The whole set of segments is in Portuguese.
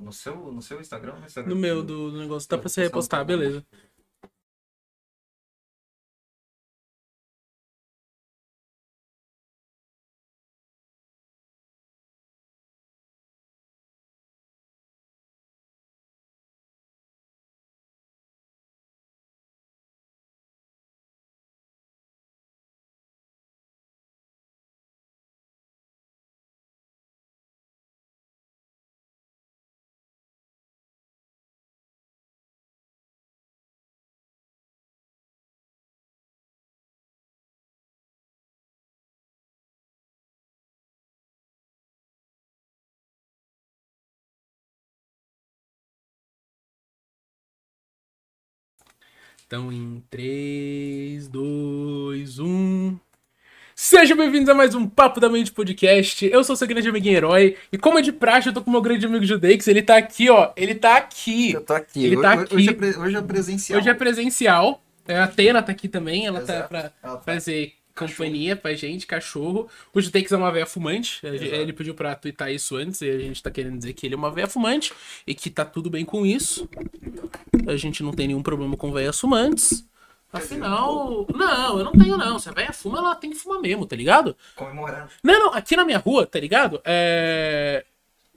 no seu, no seu Instagram? No, Instagram? No meu, do, do negócio. Dá pra você postar repostar, beleza. Então, em 3, 2, 1. Sejam bem-vindos a mais um Papo da Mente Podcast. Eu sou seu grande amiguinho herói. E como é de praxe, eu tô com meu grande amigo Judeix. Ele tá aqui, ó. Ele tá aqui. Eu tô aqui. Ele hoje, tá aqui. Hoje é, pre- hoje é presencial. Hoje é presencial. É, A Atena tá aqui também. Ela tá Exato. pra Ela tá- fazer Cachorro. companhia pra gente, cachorro. O Judeix é uma véia fumante. Exato. Ele pediu pra twittar isso antes. E a gente tá querendo dizer que ele é uma véia fumante. E que tá tudo bem com isso. A gente não tem nenhum problema com véias fumantes. Afinal, não, eu não tenho não. Se a véia fuma, ela tem que fumar mesmo, tá ligado? Comemorando. Não, não, aqui na minha rua, tá ligado? É.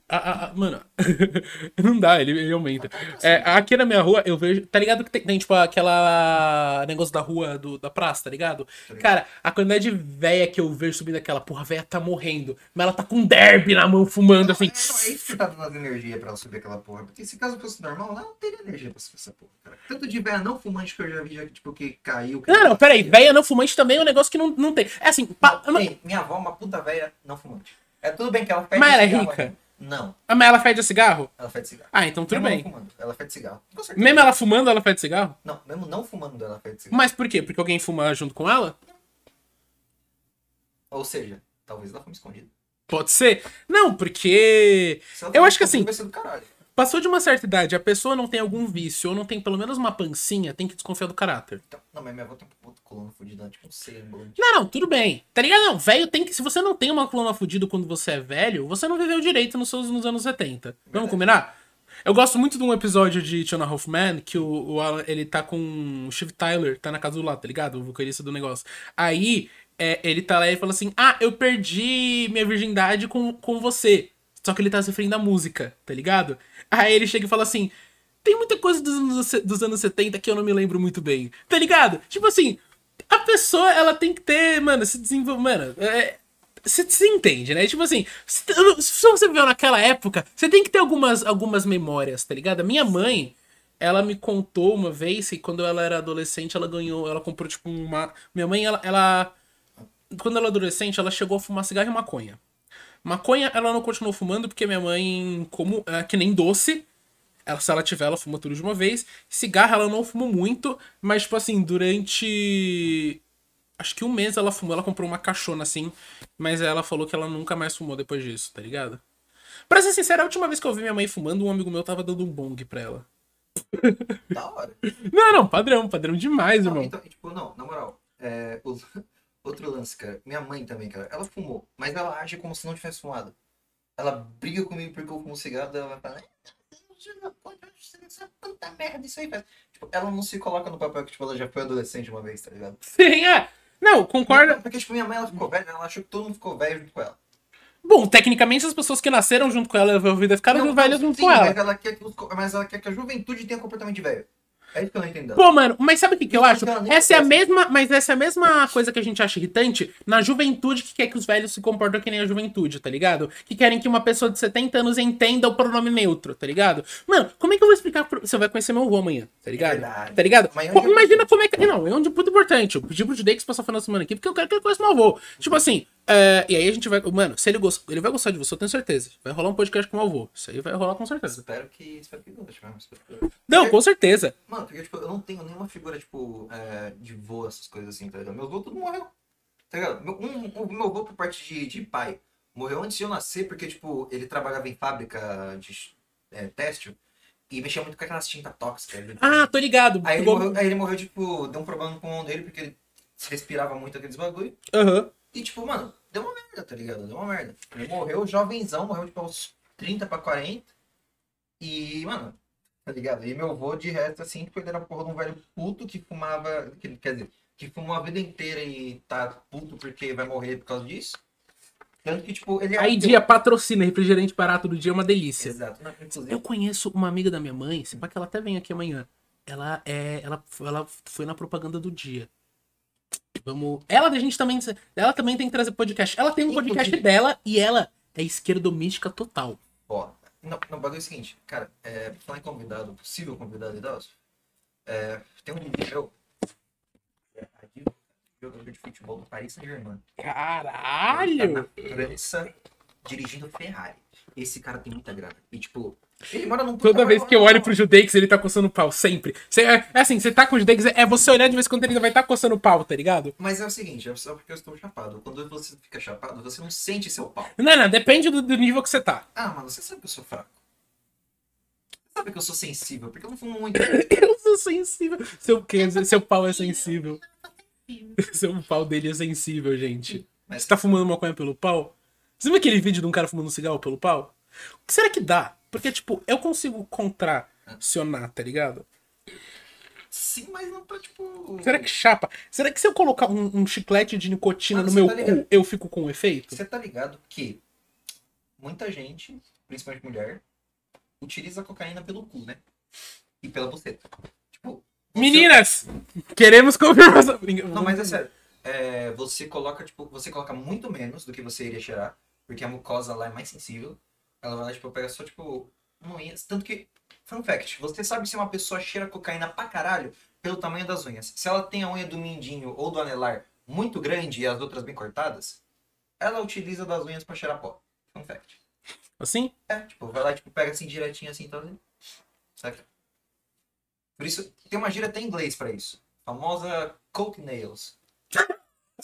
a- a- a- mano, não dá, ele, ele aumenta. É, aqui na minha rua eu vejo. Tá ligado que tem, tem, tipo aquela negócio da rua do, da praça, tá ligado? Cara, a quantidade de véia que eu vejo subindo aquela porra, a véia tá morrendo. Mas ela tá com um derby na mão, fumando assim. Não, é isso que tá dando energia pra ela subir aquela porra. Porque se caso fosse normal, ela não teria energia pra subir essa porra, cara. Tanto de véia não fumante que eu já vi, já, tipo, que caiu. Que Não, não, peraí, véia não fumante também é um negócio que não, não tem. É assim, pa- ei, minha avó é uma puta véia não fumante. É tudo bem que ela fede Mas ela é rica? ainda. Não, Ah, mas ela fede cigarro? ela fede cigarro. Ah, então tudo mesmo bem. Não fumando, ela fede cigarro. Com certeza. Mesmo ela fumando, ela fede cigarro? Não, mesmo não fumando, ela fede cigarro. Mas por quê? Porque alguém fuma junto com ela? Ou seja, talvez ela fume escondida. Pode ser. Não, porque ela Eu acho que assim- Vai ser do caralho. Passou de uma certa idade, a pessoa não tem algum vício ou não tem pelo menos uma pancinha, tem que desconfiar do caráter. Então, não, mas minha avó tem um puto coluna fudida, tipo um símbolo. Não, não, tudo bem. Tá ligado? Não, velho tem que. Se você não tem uma coluna fudida quando você é velho, você não viveu direito nos seus nos anos 70. Vamos Verdade. combinar? Eu gosto muito de um episódio de Tiana Hoffman que o, o Alan, ele tá com o Steve Tyler, tá na casa do lado, tá ligado? O vocalista do negócio. Aí, é, ele tá lá e fala assim: Ah, eu perdi minha virgindade com, com você. Só que ele tá se referindo à música, tá ligado? Aí ele chega e fala assim: Tem muita coisa dos anos, dos anos 70 que eu não me lembro muito bem, tá ligado? Tipo assim, a pessoa, ela tem que ter, mano, se desenvolver. Mano, é. Você se entende, né? Tipo assim, se, se você viveu naquela época, você tem que ter algumas, algumas memórias, tá ligado? A minha mãe, ela me contou uma vez que quando ela era adolescente, ela ganhou, ela comprou, tipo, uma. Minha mãe, ela. ela quando ela era adolescente, ela chegou a fumar cigarro e maconha. Maconha, ela não continuou fumando porque minha mãe, como é que nem doce, ela, se ela tiver, ela fuma tudo de uma vez. Cigarro, ela não fumou muito, mas, tipo assim, durante. Acho que um mês ela fumou, ela comprou uma caixona assim, mas ela falou que ela nunca mais fumou depois disso, tá ligado? Pra ser sincero, a última vez que eu vi minha mãe fumando, um amigo meu tava dando um bong pra ela. Da hora. Não, não, padrão, padrão demais, Não, irmão. então, tipo, não, na moral, é, o- outro lance, cara. Minha mãe também, cara, ela fumou, mas ela age como se não tivesse fumado. Ela briga comigo porque eu fumo cigarro, ela vai falar, "Ah, você não pode, você não sabe quanta merda isso aí faz. Tipo, ela não se coloca no papel que, tipo, ela já foi adolescente uma vez, tá ligado? Sim, é. Não, concorda. Porque, tipo, minha mãe, ela ficou velha, ela achou que todo mundo ficou velho junto com ela. Bom, tecnicamente as pessoas que nasceram junto com ela e a vida ficaram Não, velhas junto sim, com ela. Mas ela, quer que mas ela quer que a juventude tenha comportamento velho. É isso que eu não entendo. Pô, mano, mas sabe o que, que eu acho? Essa é a mesma, mas essa é a mesma coisa que a gente acha irritante na juventude que quer que os velhos se comportem que nem a juventude, tá ligado? Que querem que uma pessoa de 70 anos entenda o pronome neutro, tá ligado? Mano, como é que eu vou explicar pro... Você vai conhecer meu avô amanhã, tá ligado? verdade. Tá ligado? É Pô, imagina como é que... Não, é um muito importante. Eu pedi pro Judeix passar o final de semana aqui porque eu quero que ele conheça meu avô. Tipo assim, é, e aí a gente vai... Mano, se ele gosta... Ele vai gostar de você, eu tenho certeza. Vai rolar um podcast com meu avô. Isso aí vai rolar com certeza. Espero que. Espero que goste, mesmo, que. Não, com certeza. Mano, porque, tipo, eu não tenho nenhuma figura, tipo, é, de vô, essas coisas assim, tá ligado? Meu vô tudo morreu. Tá ligado? Meu, um, um- meu vô, por parte de, de pai, morreu antes de eu nascer, porque, tipo, ele trabalhava em fábrica de é, têxtil e mexia muito com aquelas tintas tóxicas. Ele- Ah, tô ligado. aí, ele morreu, aí ele morreu, tipo, deu um problema no pulmão dele, porque ele respirava muito aqueles bagulho. Aham. E, tipo, mano, deu uma merda, tá ligado? Deu uma merda. Ele morreu jovenzão, morreu, tipo, aos 30 pra 40. E, mano, tá ligado? E meu avô, de resto, assim, tipo, ele era porra de um velho puto que fumava. Que, quer dizer, que fumou a vida inteira e tá puto porque vai morrer por causa disso. Tanto que, tipo, ele Aí, dia, patrocina, refrigerante barato do dia é uma delícia. Exato. Não, inclusive, Eu conheço uma amiga da minha mãe, se pá que ela até vem aqui amanhã. Ela é. Ela, ela foi na propaganda do dia. Vamos. Ela a gente também. Ela também tem que trazer podcast. Ela tem um podcast dela e ela é esquerdomística total. Ó, não, não, o bagulho é o seguinte, cara, é, falar em convidado, possível convidado idoso, é, tem um amigo meu, é, jogador de futebol do Paris Saint-Germain. Ele tá Caralho! na França, dirigindo Ferrari. Esse cara tem muita grana. E, tipo, ele mora num... Toda vez que eu olho pro Judeix, ele tá coçando o pau, sempre. Cê, é, é assim, você tá com o Judeix, é você olhar de vez em quando ele vai estar tá coçando o pau, tá ligado? Mas é o seguinte, é só porque eu estou chapado. Quando você fica chapado, você não sente seu pau. Não, não, depende do, do nível que você tá. Ah, mano, você sabe que eu sou fraco. Você sabe que eu sou sensível, porque eu não fumo muito. Eu sou sensível. Seu, quer dizer, seu pau é sensível. Seu pau dele é sensível, gente. Mas Você tá fumando maconha pelo pau? Você viu aquele vídeo de um cara fumando um cigarro pelo pau? O que será que dá? Porque, tipo, eu consigo contracionar, tá ligado? sim, mas não pra, tipo... Será que chapa? Será que se eu colocar um, um chiclete de nicotina Mano, no meu tá cu, eu fico com efeito? Você tá ligado que muita gente, principalmente mulher, utiliza a cocaína pelo cu, né? E pela buceta. Tipo. Meninas! Queremos confirmação. Não, mas é sério. É, você coloca, tipo, você coloca muito menos do que você iria cheirar, porque a mucosa lá é mais sensível. Ela vai lá, tipo, pega só, tipo, unhas. Tanto que, fun fact, você sabe se uma pessoa cheira cocaína pra caralho pelo tamanho das unhas. Se ela tem a unha do mindinho ou do anelar muito grande e as outras bem cortadas, ela utiliza das unhas pra cheirar pó. Fun fact. Assim? É, tipo, vai lá, tipo, pega assim direitinho assim, então. assim, Saca? Por isso, tem uma gíria até em inglês pra isso. Famosa Coke Nails.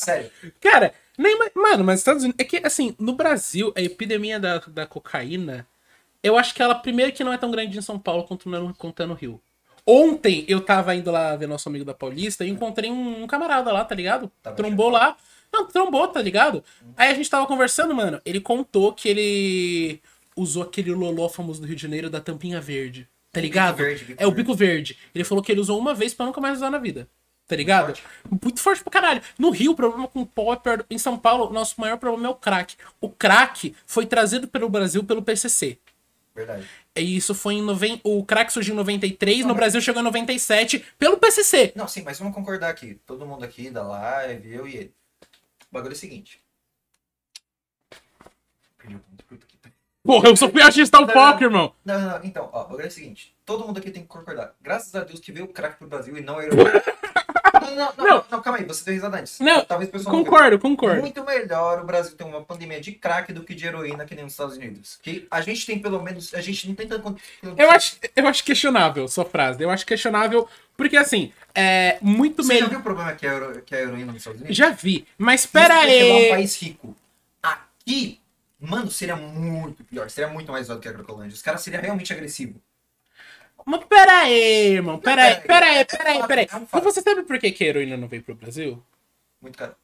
Sério. Cara, nem, ma- mano, mas Estados Unidos. É que, assim, no Brasil, a epidemia da, da cocaína, eu acho que ela, primeiro, que não é tão grande em São Paulo quanto no, quanto é no Rio. Ontem eu tava indo lá ver nosso amigo da Paulista e encontrei um, um camarada lá, tá ligado? Tava trombou lá. Não, trombou, tá ligado? Aí a gente tava conversando, mano. Ele contou que ele usou aquele loló famoso do Rio de Janeiro da tampinha verde. Tá ligado? verde, bico é o verde. bico verde. Ele falou que ele usou uma vez pra nunca mais usar na vida. Tá ligado? forte. Muito forte pra caralho. No Rio, o problema com o pó é pior. Em São Paulo, nosso maior problema é o crack. O crack foi trazido pelo Brasil pelo PCC. Verdade. E isso foi em. Noven... O crack surgiu em 93, Não, no mas- Brasil chegou em 97 pelo PCC. Não, sim, mas vamos concordar aqui. Todo mundo aqui da live, eu e ele. O bagulho é o seguinte. Perdi o ponto, puta que pariu. Porra, eu só fui artista o poker, irmão. Não, não, não, então, ó, o bagulho é o seguinte. Todo mundo aqui tem que concordar. Graças a Deus que veio o crack pro Brasil e não a heroína. não, não, não, calma aí, você deu risada antes. Não, Talvez o pessoal. Concordo, concordo. Muito melhor o Brasil ter uma pandemia de crack do que de heroína que nem nos Estados Unidos. Que a gente tem pelo menos. A gente não tem tanto. Eu acho, eu acho questionável sua frase. Eu acho questionável, porque assim, é muito Você já melhor. viu o problema que é, hero- que é a heroína nos Estados Unidos? Já vi, mas pera Isso porque lá é um aí. país rico. Aqui, mano, seria muito pior. Seria muito mais zoado que a Agrocolândia. Os caras seriam realmente agressivos. Mas pera aí, irmão. Pera aí, pera aí, é pera aí, pera aí. é Mas você sabe por que, que a heroína não veio pro Brasil? Muito caro.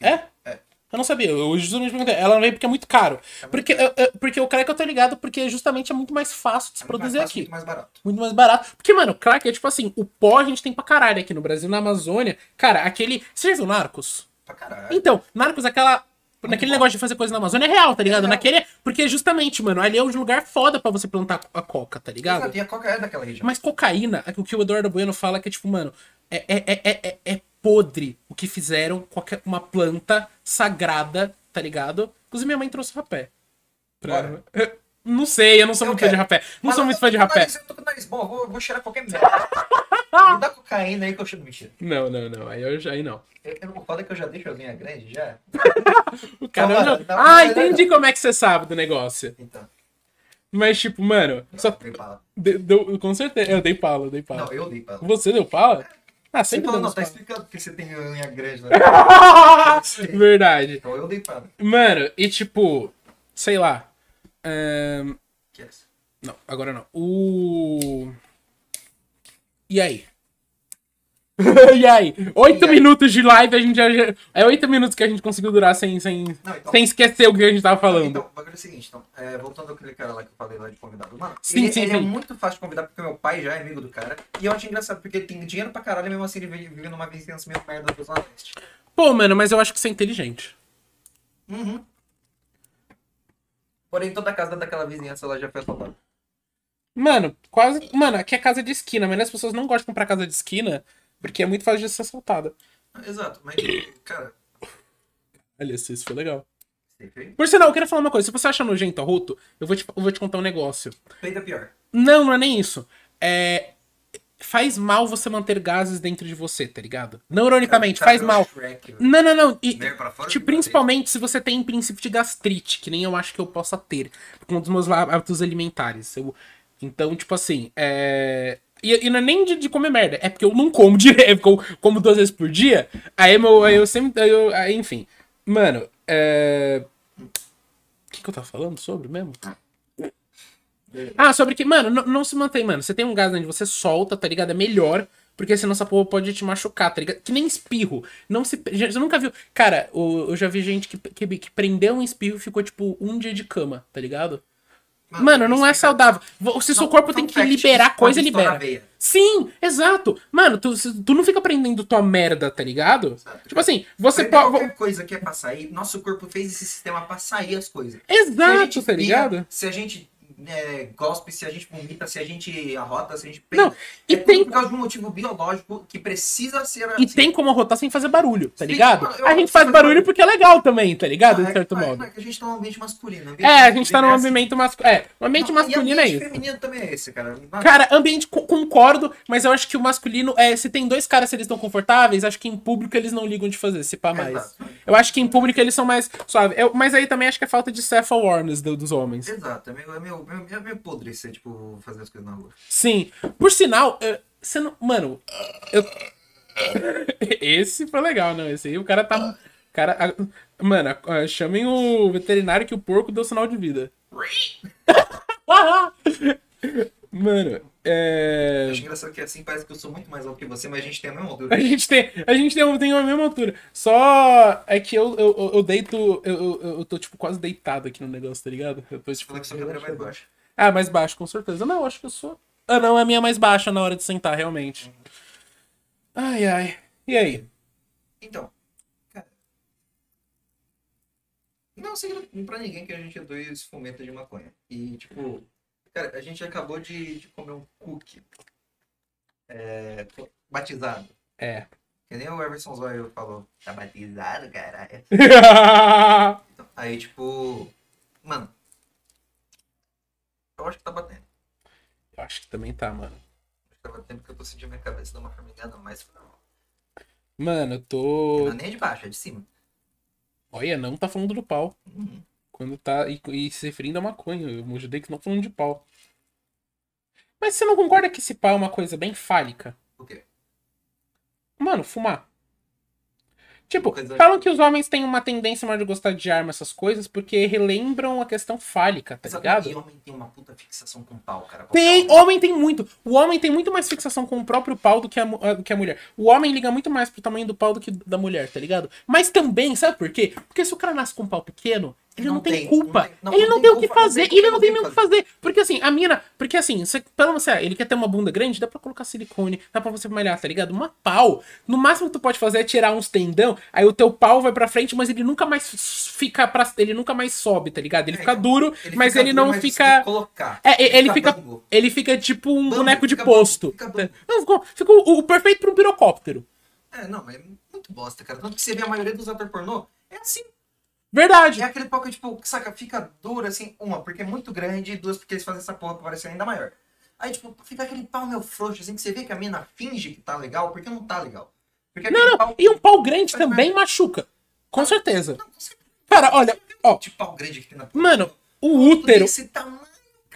É? É. Eu não sabia, eu justamente perguntei. Ela não veio porque é muito caro. muito porque, eu- eu- porque o crack eu tô ligado, porque justamente é muito mais fácil de se É produzir fácil, aqui. muito mais barato. Muito mais barato. Porque, mano, crack é tipo assim, o pó a gente tem pra caralho aqui no Brasil, na Amazônia. Cara, aquele. Você já viu Narcos? Pra caralho. Então, Narcos, aquela. Naquele bom. negócio de fazer coisa na Amazônia é real, tá ligado? real. Naquele. Porque justamente, mano, ali é um lugar foda pra você plantar a coca, tá ligado? Exato, E a coca é daquela região. Mas cocaína, o que o Eduardo Bueno fala que é tipo, mano, é, é, é, é, é- é podre o que fizeram com uma planta sagrada, tá ligado? Inclusive minha mãe trouxe rapé. Pra- Não sei, eu não sou Eu muito fã de quero. rapé. Não Mas sou eu muito fã de rapé. nariz- Eu tô com o nariz bom, eu vou, eu vou cheirar qualquer merda. Me dá cocaína aí que eu cheiro mentira. Não, não, não. Aí, eu, já- aí não. Eu, eu, o foda é que eu já deixo a unha grande já. O cara, Não, não. não, ah, não, entendi como é que você sabe do negócio. Então, Mas, tipo, mano, só. dei pala. de- deu- com certeza. Eu dei pala, eu dei pala. Não, eu dei pala. Você deu pala? Ah, Você sempre falou, deu não, tá pala. explicando porque você tem unha grande. Né? Verdade. Então eu dei pala. Mano, e tipo, sei lá. É essa? Não, agora não. O. E aí? e aí? Oito E aí? minutos de live, a gente já. É oito minutos que a gente conseguiu durar sem, sem, Não, então- sem esquecer o que a gente tava falando. Então, o bagulho é o seguinte, então, é, voltando àquele cara lá que eu falei lá de convidado. Mano, Sim, ele, sim, ele é sim. muito fácil de convidar porque meu pai já é amigo do cara. E eu acho engraçado porque ele tem dinheiro pra caralho e mesmo assim ele vive, vive numa vizinhança meio merda do Zona Leste. Pô, mano, mas eu acho que você é inteligente. Uhum. Porém, toda a casa daquela vizinhança ela já foi assaltada. Mano, quase. Mano, aqui é casa de esquina, mas as pessoas não gostam de comprar casa de esquina porque é muito fácil de ser assaltada. Exato, mas, cara, Olha, isso foi legal. Por sinal, eu queria falar uma coisa. Se você acha nojento arroto, eu vou te, eu vou te contar um negócio. feita pior. Não, não é nem isso. É. Faz mal você manter gases dentro de você, tá ligado? Neuronicamente, Cara, faz mal. Shrek. Não, não, não. E, tipo, principalmente se você tem princípio de gastrite, que nem eu acho que eu possa ter, com um dos meus hábitos alimentares. Eu- então, tipo assim, é. E, e não é nem de, de comer merda, é porque eu não como direto, é porque eu como duas vezes por dia. Aí, meu, aí eu sempre. aí eu- aí, enfim. Mano, é. O que, que eu tava falando sobre mesmo? Ah, sobre que, mano, não, não se mantém, mano. Você tem um gás onde você solta, tá ligado? É melhor, porque senão essa porra pode te machucar, tá ligado? Que nem espirro. Não se. Você nunca viu. Cara, o- eu já vi gente que, que, que prendeu um espirro e ficou, tipo, um dia de cama, tá ligado? Mano, não é saudável. Se seu corpo tem que fact, liberar coisa, libera. Sim, exato. Mano, tu, tu não fica prendendo tua merda, tá ligado? Exato. Tipo assim, você pode. Qualquer coisa que é pra sair, nosso corpo fez esse sistema pra sair as coisas. Exato, tá ligado? Se a gente é, gospe, se a gente vomita, se a gente arrota, se a gente Não, e é tem- por causa de um motivo biológico que precisa ser E assim. tem como arrotar sem fazer barulho, tá ligado? eu A gente faz barulho faz porque é legal também, tá ligado? Ah, De é- certo ah, modo. É a gente tá num ambiente masculino. ambiente É, a gente tá num é assim. ambiente masculino. É, o ambiente Não, masculino e é ambiente isso. feminino também é esse, cara. Não- Cara, ambiente co- concordo, mas eu acho que o masculino é. Se tem dois caras, se eles estão confortáveis, acho que em público eles não ligam de fazer, se pá mais. Exato. Eu acho que em público eles são mais suaves. Eu- mas aí também acho que é falta de self-awareness do- dos homens. Exato, é meio, é meio, é meio podre ser, tipo, fazer as coisas na rua. Sim. Por sinal, você não. Mano, eu. Esse foi legal, não. Esse aí o cara tá. Cara, a- mano, a- chamem o veterinário que o porco deu sinal de vida. Mano, Eu é. acho engraçado que assim parece que eu sou muito mais alto que você, mas a gente tem a mesma altura. A gente tem, a gente tem, tem a mesma altura. Só é que eu, eu, eu- deito. Eu, eu, eu tô, tipo, quase deitado aqui no negócio, tá ligado? Depois, tipo, Falando que sua cadeira é mais baixa. Ah, mais baixo, com certeza. Não, acho que eu sou. Ah, não, a minha é mais baixa na hora de sentar, realmente. Ai, ai. E aí? Então. Não é segredo pra ninguém que a gente é dois fumetas de maconha. E, tipo, cara, a gente acabou de, de comer um cookie. É, batizado. É. Que nem o Everson Zóio falou. Tá batizado, caralho. Então, aí, tipo. Mano. Eu acho que tá batendo. Eu acho que também tá, mano. Acho que tá batendo porque eu tô sentindo minha cabeça dar uma formigada mais. Mano, eu tô. Não é nem de baixo, é de cima. Olha, não tá falando do pau. Uhum. Quando tá. E, e se referindo a maconha. Eu ajudei que não falando de pau. Mas você não concorda que esse pau é uma coisa bem fálica? O quê? Mano, fumar. Tipo, Coisa- falam que os homens têm uma tendência maior de gostar de arma, essas coisas, porque relembram a questão fálica, tá ligado? E homem tem uma puta fixação com pau, cara. Tem, homem tem muito. O homem tem muito mais fixação com o próprio pau do que a, ah, do que a mulher. O homem liga muito mais pro tamanho do pau do que da mulher, tá ligado? Mas também, sabe por quê? Porque se o cara nasce com um pau pequeno, ele não, Não tem, tem, culpa. não tem- não- ele não tem tem o que fazer. ele não tem mesmo o que fazer. Porque assim, a mina. Porque assim, você, pelo menos, ele quer ter uma bunda grande, dá pra colocar silicone, dá pra você malhar, tá ligado? Uma pau. No máximo que tu pode fazer é tirar uns tendão, aí o teu pau vai pra frente, mas ele nunca mais fica pra. Ele nunca mais sobe, tá ligado? Ele É, fica então, duro, mas fica ele duro, não mas você fica. Colocar. É, e- ele fica, bambo. ele fica tipo um Bambo, boneco de fica posto. fica bambo. Não, ficou, ficou o, o perfeito pra um pirocóptero. É, não, mas é muito bosta, cara. Tanto que você vê a maioria dos atores pornô, é assim. Verdade. É aquele pau que, tipo, saca, fica duro, assim, uma, porque é muito grande, e duas, porque eles fazem essa porra pra parecer ainda maior. Aí, tipo, fica aquele pau meio frouxo, assim, que você vê que a mina finge que tá legal, porque não tá legal. Porque Não, não. pau... E um pau grande Mas, também machuca. Com certeza. Não, Cara, olha, ó. de pau grande que tem na Mano, o útero. Desse tamanho.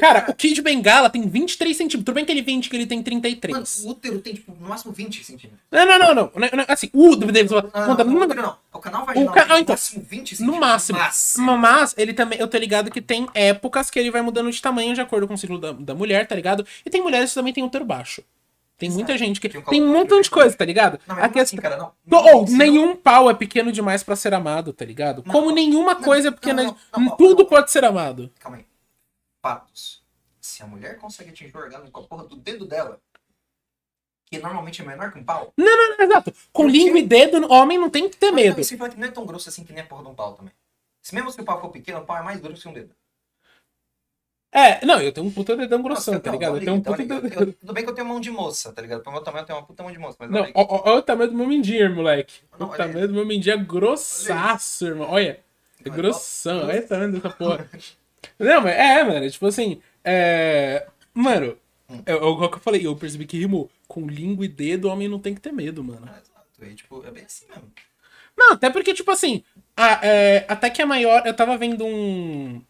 Cara, o Kid Bengala tem 23 centímetros. Tudo bem que ele vende que ele tem 33. Mano, o útero tem, tipo, no máximo 20 centímetros. Não, não, não, não. Não, não, Assim, o útero. Não, não, no, o útero não. O canal vaginal O ca- tem ah, então. no máximo 20 no centímetros. máximo. máximo. Mas ele também, eu tô ligado que tem épocas que ele vai mudando de tamanho de acordo com o ciclo da, da mulher, tá ligado? E tem mulheres que também têm útero baixo. Tem muita gente que. Tem um Tem montão de coisa, tá ligado? Não, mas não é assim, questão. cara, não. Ou não- nenhum pau é pequeno demais pra ser amado, tá ligado? Não, Como não, nenhuma não, coisa é não, pequena. não, não, não, tudo não. pode ser amado. Calma aí. Fatos. Se a mulher consegue atingir o orgasmo com a porra do dedo dela, que normalmente é menor que um pau, Exato. Com Porque- língua e dedo, homem não tem que ter medo. Não, simplesmente não é tão grosso assim que nem a porra de um pau também. Se mesmo se o pau for pequeno, o pau é mais grosso que um dedo. É, não, eu tenho um puta dedão grossão, tá não, ligado? não Eu tenho um liga, puta dedão. Tudo bem que eu tenho mão de moça, tá ligado? Pro meu tamanho eu tenho uma puta mão de moça, mas Não, olha olha o tamanho do meu mindinho, moleque. Não, o tamanho do meu mindinho é grossaço, irmão. Olha. É Não, grossão. Olha o tamanho dessa porra. Não, mas é, mano. Tipo assim. É. Mano, é, é o que eu falei. Eu percebi que rimou. Com língua e dedo, o homem não tem que ter medo, mano. Ah, Exato. E, tipo, é bem assim mesmo. Não, até porque, tipo assim. A, é, até que a maior. Eu tava vendo um.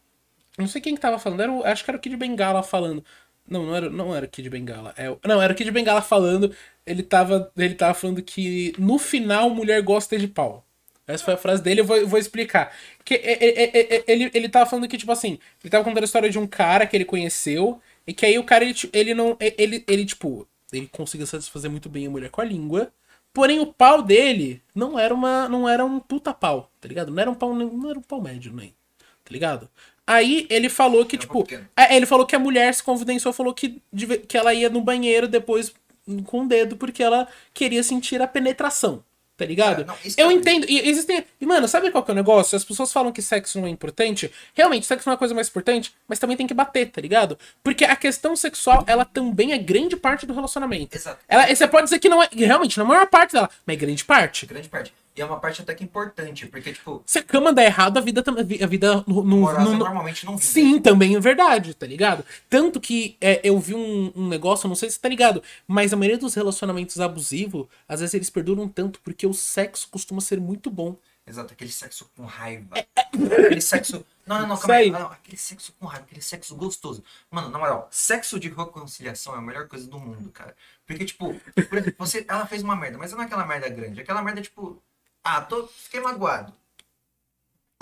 Não sei quem que tava falando. Era o, acho que era o Kid Bengala falando. Não, não era, não era o Kid Bengala. É, não, era o Kid Bengala falando. Ele tava, ele tava falando que no final mulher gosta de pau. Essa foi a frase dele, eu vou, eu vou explicar. Que, é, é, é, é, ele, ele tava falando que, tipo assim, ele tava contando a história de um cara que ele conheceu, e que aí o cara, ele, ele não. Ele, ele, tipo, ele conseguiu satisfazer muito bem a mulher com a língua. Porém, o pau dele não era uma. não era um puta pau, tá ligado? Não era um pau, não era um pau médio, nem. Tá ligado? Aí ele falou que, um tipo. é, ele falou que a mulher se confidenciou, falou que, que ela ia no banheiro depois com o dedo, porque ela queria sentir a penetração. Tá ligado? É, não, eu eu entendo. E existem. E, mano, sabe qual que é o negócio? As pessoas falam que sexo não é importante. Realmente, sexo não é a coisa mais importante, mas também tem que bater, tá ligado? Porque a questão sexual, ela também é grande parte do relacionamento. Exato. Ela, você pode dizer que não é. Realmente, não é a maior parte dela, mas é grande parte. Grande parte. E é uma parte até que importante, porque, tipo, Se a cama der errado, a vida também. A vida no, no- no- no- normalmente não vinga. Sim, também é verdade, tá ligado? Tanto que é, eu vi um, um negócio, não sei se tá ligado, mas a maioria dos relacionamentos abusivos, às vezes eles perduram tanto porque o sexo costuma ser muito bom. Exato, aquele sexo com raiva. Aquele sexo. Não, não, não, calma aí. Não, aquele sexo com raiva, aquele sexo gostoso. Mano, na moral, sexo de reconciliação é a melhor coisa do mundo, cara. Porque, tipo, por exemplo, você, ela fez uma merda, mas não é aquela merda grande. é Aquela merda, tipo, ah, tô, fiquei magoado.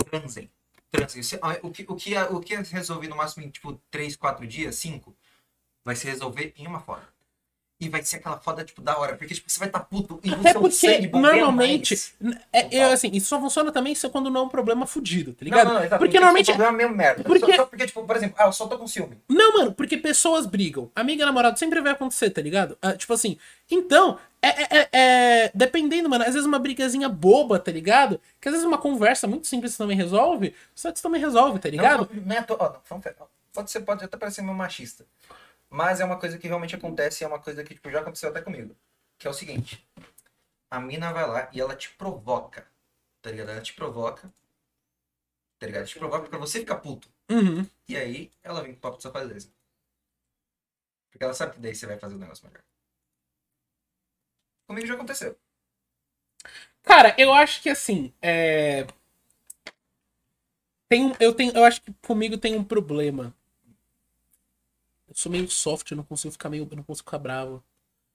Transem. Transem. Ah, O que, o, que, o que é resolver no máximo em, tipo, 3, 4 dias, 5, vai se resolver em uma foda. E vai ser aquela foda, tipo, da hora. Porque, tipo, você vai estar puto e Até o seu porque, normalmente, é, é, assim, isso só funciona também se quando não é um problema fudido, tá Não, ligado? não, não, exato, porque normalmente. ser um problema meio merda. Porque- Só, só porque, tipo, por exemplo, ah, eu só tô com ciúme. Não, mano, porque pessoas brigam. Amiga e namorado sempre vai acontecer, tá ligado? Ah, tipo assim, então, é, é- é- é- Dependendo, mano, às vezes uma brigazinha boba, tá ligado? Que às vezes uma conversa muito simples também resolve, só que também resolve, tá ligado? Não, não, não é toa- ó, não, pode ser, pode até parecer meio machista. Mas é uma coisa que realmente acontece e é uma coisa que, tipo, já aconteceu até comigo. Que é o seguinte. A mina vai lá e ela te provoca. Tá ligado? Ela te provoca. Tá ligado? Te provoca pra você ficar puto. Uhum. E aí, ela vem com o papo de safadeza. Porque ela sabe que daí você vai fazer o negócio melhor. Comigo já aconteceu. Cara, eu acho que assim, é. Tem um, eu, tenho, eu acho que comigo tem um problema. Eu sou meio soft, eu não consigo ficar meio. Eu não consigo ficar bravo.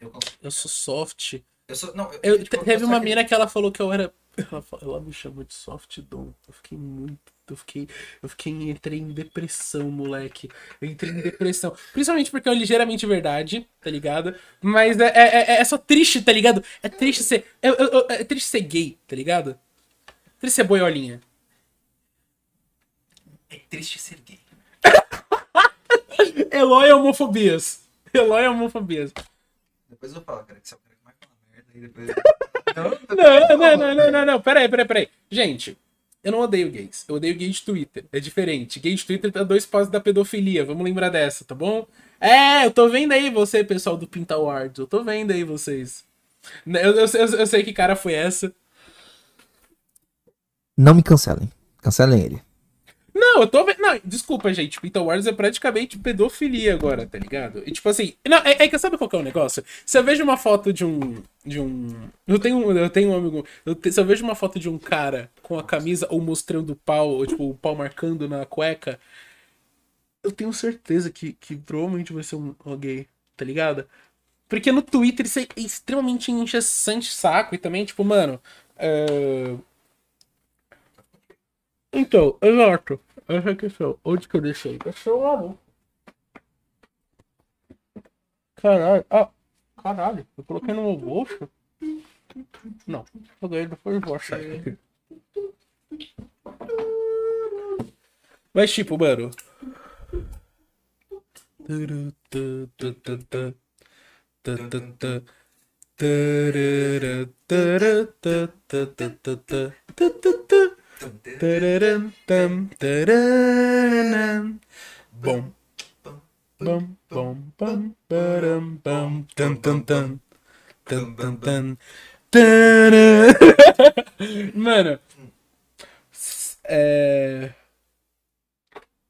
Eu. Eu sou soft. eu sou. Não, eu, Eu, tipo, teve uma mina que ela falou que eu era. Ela, ela me chamou de soft dom. Eu fiquei muito. Eu fiquei. Eu fiquei. Entrei em depressão, moleque. Eu entrei em depressão. Principalmente porque é ligeiramente verdade, tá ligado? Mas é, é, é- é só triste, tá ligado? É triste ser. eu- eu- eu- é triste ser gay, tá ligado? Triste ser boiolinha. É triste ser gay. Eloy homofobias. Eloy homofobias. Depois eu falo, cara, que você é o cara que mais fala merda. E depois. não, Não, não, não, não, não, não. Peraí, peraí, peraí. Gente, eu não odeio gays. Eu odeio gay de Twitter. É diferente. Gay de Twitter tá dois passos da pedofilia. Vamos lembrar dessa, tá bom? É, eu tô vendo aí você, pessoal do Pinta Awards. Eu tô vendo aí vocês. Eu, eu, eu, eu sei que cara foi essa. Não me cancelem. Cancelem ele. Não, eu tô vendo. Não, desculpa, gente. Pinta Wars é praticamente pedofilia agora, tá ligado? E tipo assim. Não, é, é que sabe qual que é o negócio? Se eu vejo uma foto de um. De um. Eu tenho, um- eu tenho um amigo. Eu te- se eu vejo uma foto de um cara com a camisa ou mostrando o pau, ou tipo, o pau marcando na cueca, eu tenho certeza que, que provavelmente vai ser um, gay, tá ligado? Porque no Twitter isso é extremamente enchessante saco e também, tipo, mano. é, Então, exato. Essa questão. Onde que eu deixei? Deixei lá, não. Caralho. Ah, Caralho, eu coloquei no meu bolso. Não, joguei depois vou achar aqui. Mas tipo, mano. Bom. Bum, bum, bum, baram, bum, tan, tan, tan. Tan, tan, tan. Mano. s- É.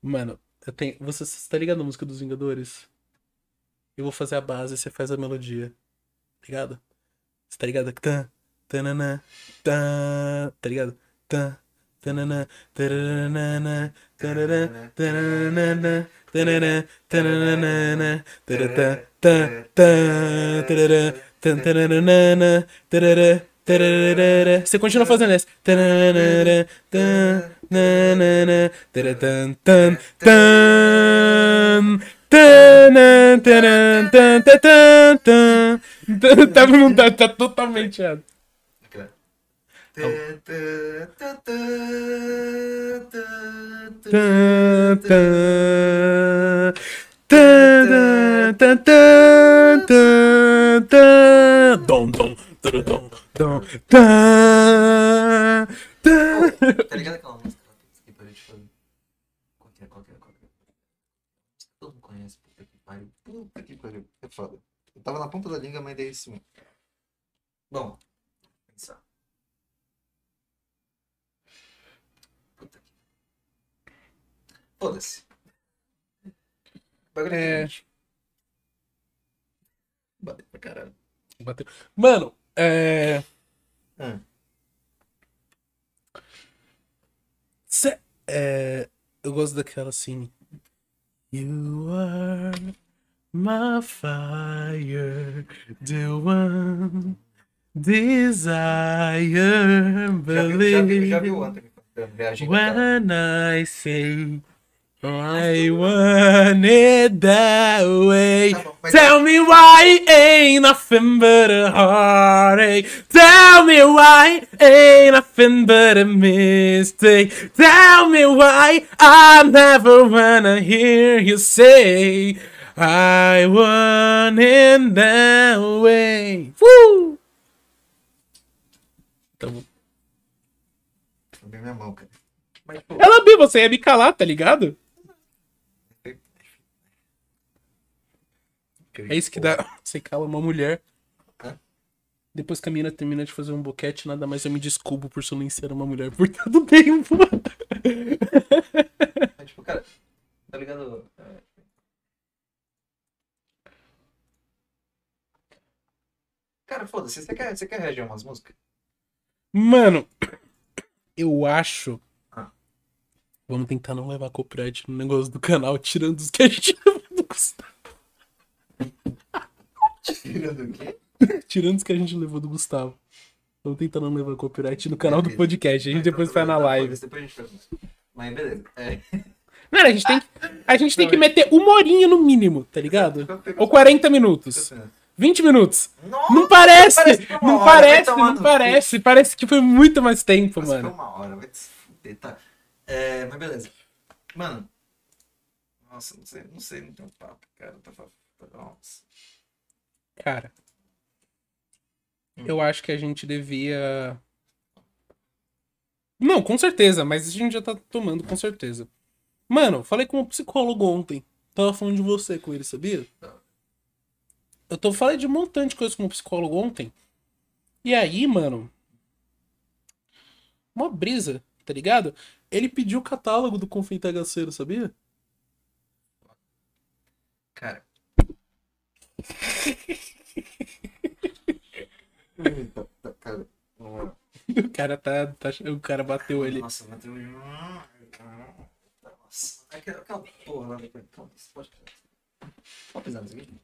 Mano, eu tenho. Você, tá ligado a música dos Vingadores? Eu vou fazer a base e você faz a melodia. Tá ligado? Você tá ligado? Tá. Tanana. Tá. Tá ligado? Tá. Tanana. Taranana. Tarará. Taranana. Tarará. Taranana. Tarará. Tá. Tá. Tarará. Tan, taranana, tarará, tarará. Você continua fazendo essa. Tarará, tan, nanana, taratam, tan, tan. Tá, não tá, tá totalmente errado. Dom, dom, tru, dom, dom, tan, tan. Tá ligado aquela música que parei de fazer? Qual que é? Qual que é? É? Todo mundo conhece, puta que pariu. Puta que pariu. É foda. Eu tava na ponta da língua, mas daí sim. Bom, vou pensar. Puta que. Foda-se. Bagulho é. É. Bateu pra caralho. Bateu. Mano, é. Hum. Cê, é. Eu gosto daquela assim. You are my fire, the one desire, Já viu, já viu, já viu o believe. Anthony? When I say I want it that way. Tá bom, Tell me why ain't nothing but a heartache. Tell me why ain't nothing but a mistake. Tell me why I never wanna hear you say I want it that way. Woo! Tá bom. Minha mão, cara. Mas, Ela viu, você ia me calar, tá ligado? É isso que dá. Você cala uma mulher. Hã? Depois que a mina termina de fazer um boquete, nada mais eu me desculpo por silenciar uma mulher por tanto tempo. Mas, tipo, cara, tá ligado? É, Cara, foda-se, você quer, você quer reagir a umas músicas? Mano, eu acho. Ah. Vamos tentar não levar copyright no negócio do canal, tirando os que a gente levou do Gustavo. Tirando o quê? Tirando os que a gente levou do Gustavo. Vamos tentar não levar copyright no canal do Beleza. podcast. A gente depois vai na tá, live. Depois a gente faz. Mas beleza. É. Mano, a gente tem, que- a gente tem que meter uma horinha no mínimo, tá ligado? Ou 40 minutos. 20 minutos. Nossa, Não parece! parece foi Não parece, não parece. Parece que foi muito mais tempo, Mas foi mano. uma hora, vai te fuder, tá? É, mas beleza. Mano. Nossa, não sei, não sei, não tem um papo, cara. Tá, tá, nossa. Cara, Hum. eu acho que a gente devia. Não, com certeza, mas a gente já tá tomando, com certeza. Mano, falei com um psicólogo ontem. Tava falando de você com ele, sabia? Eu tô falei de um montante de coisa com um psicólogo ontem. E aí, mano. Uma brisa, tá ligado? Ele pediu o catálogo do Confeito Agaceiro, sabia? Cara. Tá, cara, lá. O cara tá. tá- o cara bateu ele. Nossa, bateu. Nossa. Aquela, aquela porra lá você pode. Pisar nisso aqui?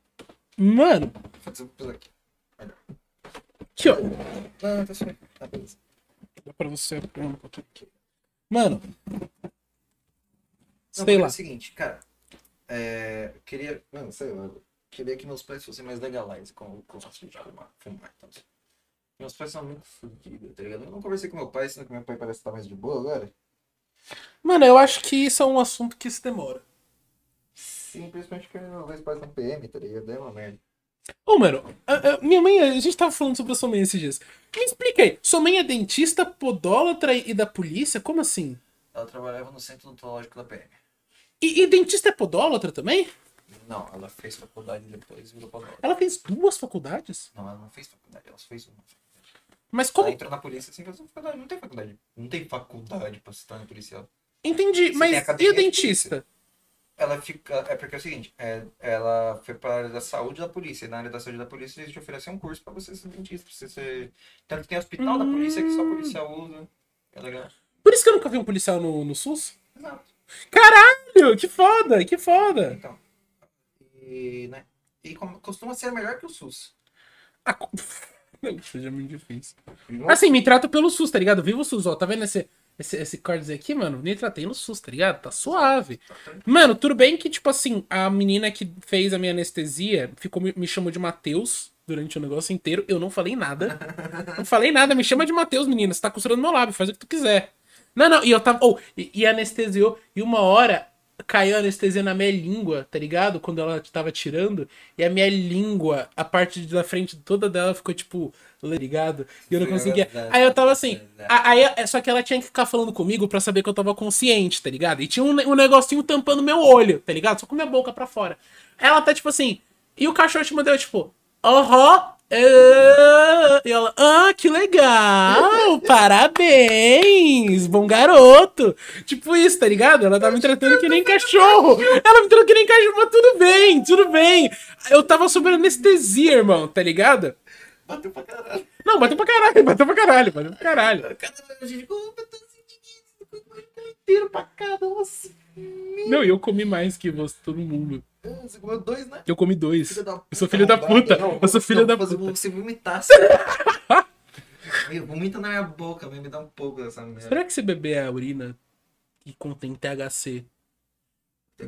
Mano, vou pisar aqui. aqui, ó. Não, não, tá suave. Tá, beleza. Dá pra você. Mano. Não, Sei porque É lá. o seguinte, cara. É, eu queria. Mano, sei lá. Queria que meus pais fossem mais legalize com, o fato de fumar. fumar então. Meus pais são muito fodidos, tá ligado? Eu não conversei com meu pai, sendo que meu pai parece estar mais de boa agora. Mano, eu acho que isso é um assunto que se demora. Sim, principalmente porque meus pais são PM, tá ligado? É uma merda. Ô, mano, a- a- minha mãe, a gente tava falando sobre a sua mãe esses dias. Me explica aí, sua mãe é dentista, podólatra e da polícia? Como assim? Ela trabalhava no centro odontológico da PM. E, e dentista é podólatra também? Não, ela fez faculdade e depois virou podóloga. Ela fez duas faculdades? Não, ela não fez faculdade, ela fez uma. Mas Ela como? entrou na polícia assim, fez uma faculdade. Não tem faculdade. Não tem faculdade pra se tornar policial. Entendi, Você mas e a dentista? Ela fica. É porque é o seguinte, é, ela foi para a área da saúde da polícia. E na área da saúde da polícia eles te oferecem um curso pra você ser dentista, pra você ser. Tanto que tem hospital da polícia que só policial usa. É legal. Por isso que eu nunca vi um policial no, no SUS? Exato. Caralho, que foda, que foda. Então. E, né? E costuma ser melhor que o SUS. Ah, seja muito difícil. Assim, me trata pelo SUS, tá ligado? Viva o SUS, ó. Tá vendo esse, esse, esse cardzinho aqui, mano? Me tratei no SUS, tá ligado? Tá suave. Mano, tudo bem que, tipo assim, a menina que fez a minha anestesia ficou, me, me chamou de Matheus durante o negócio inteiro. Eu não falei nada. Não falei nada. Me chama de Matheus, menina. Você tá costurando meu lábio, faz o que tu quiser. Não, não, e eu tava. Oh, e, e anestesiou. E uma hora caiu a anestesia na minha língua, tá ligado? Quando ela tava tirando. E a minha língua, a parte da frente toda dela ficou tipo, ligado? E eu não conseguia. Aí eu tava assim. a- Aí, é, só que ela tinha que ficar falando comigo pra saber que eu tava consciente, tá ligado? E tinha um, um negocinho tampando meu olho, tá ligado? Só com minha boca pra fora. Ela tá tipo assim. E o cachorro te mandou, tipo, aham. É", E ela, ah, que legal! Parabéns! Bom garoto! Tipo isso, tá ligado? Ela tava me tratando que nem cachorro! Ela me tratou que nem cachorro, mas tudo bem, tudo bem! Eu tava sob anestesia, irmão, tá ligado? Bateu pra caralho. Não, bateu pra caralho, bateu pra caralho, bateu pra caralho. Caralho, gente como eu tô sentindo isso, inteiro pra cá, nossa. Não, e eu comi mais que você, todo mundo. Você comeu dois, né? Eu comi dois. Eu sou filho da puta. Não, Eu sou filho da puta. Você vomitasse. Meu, Vomita na minha boca. Me dá um pouco dessa merda. Será que se beber a urina que contém THC?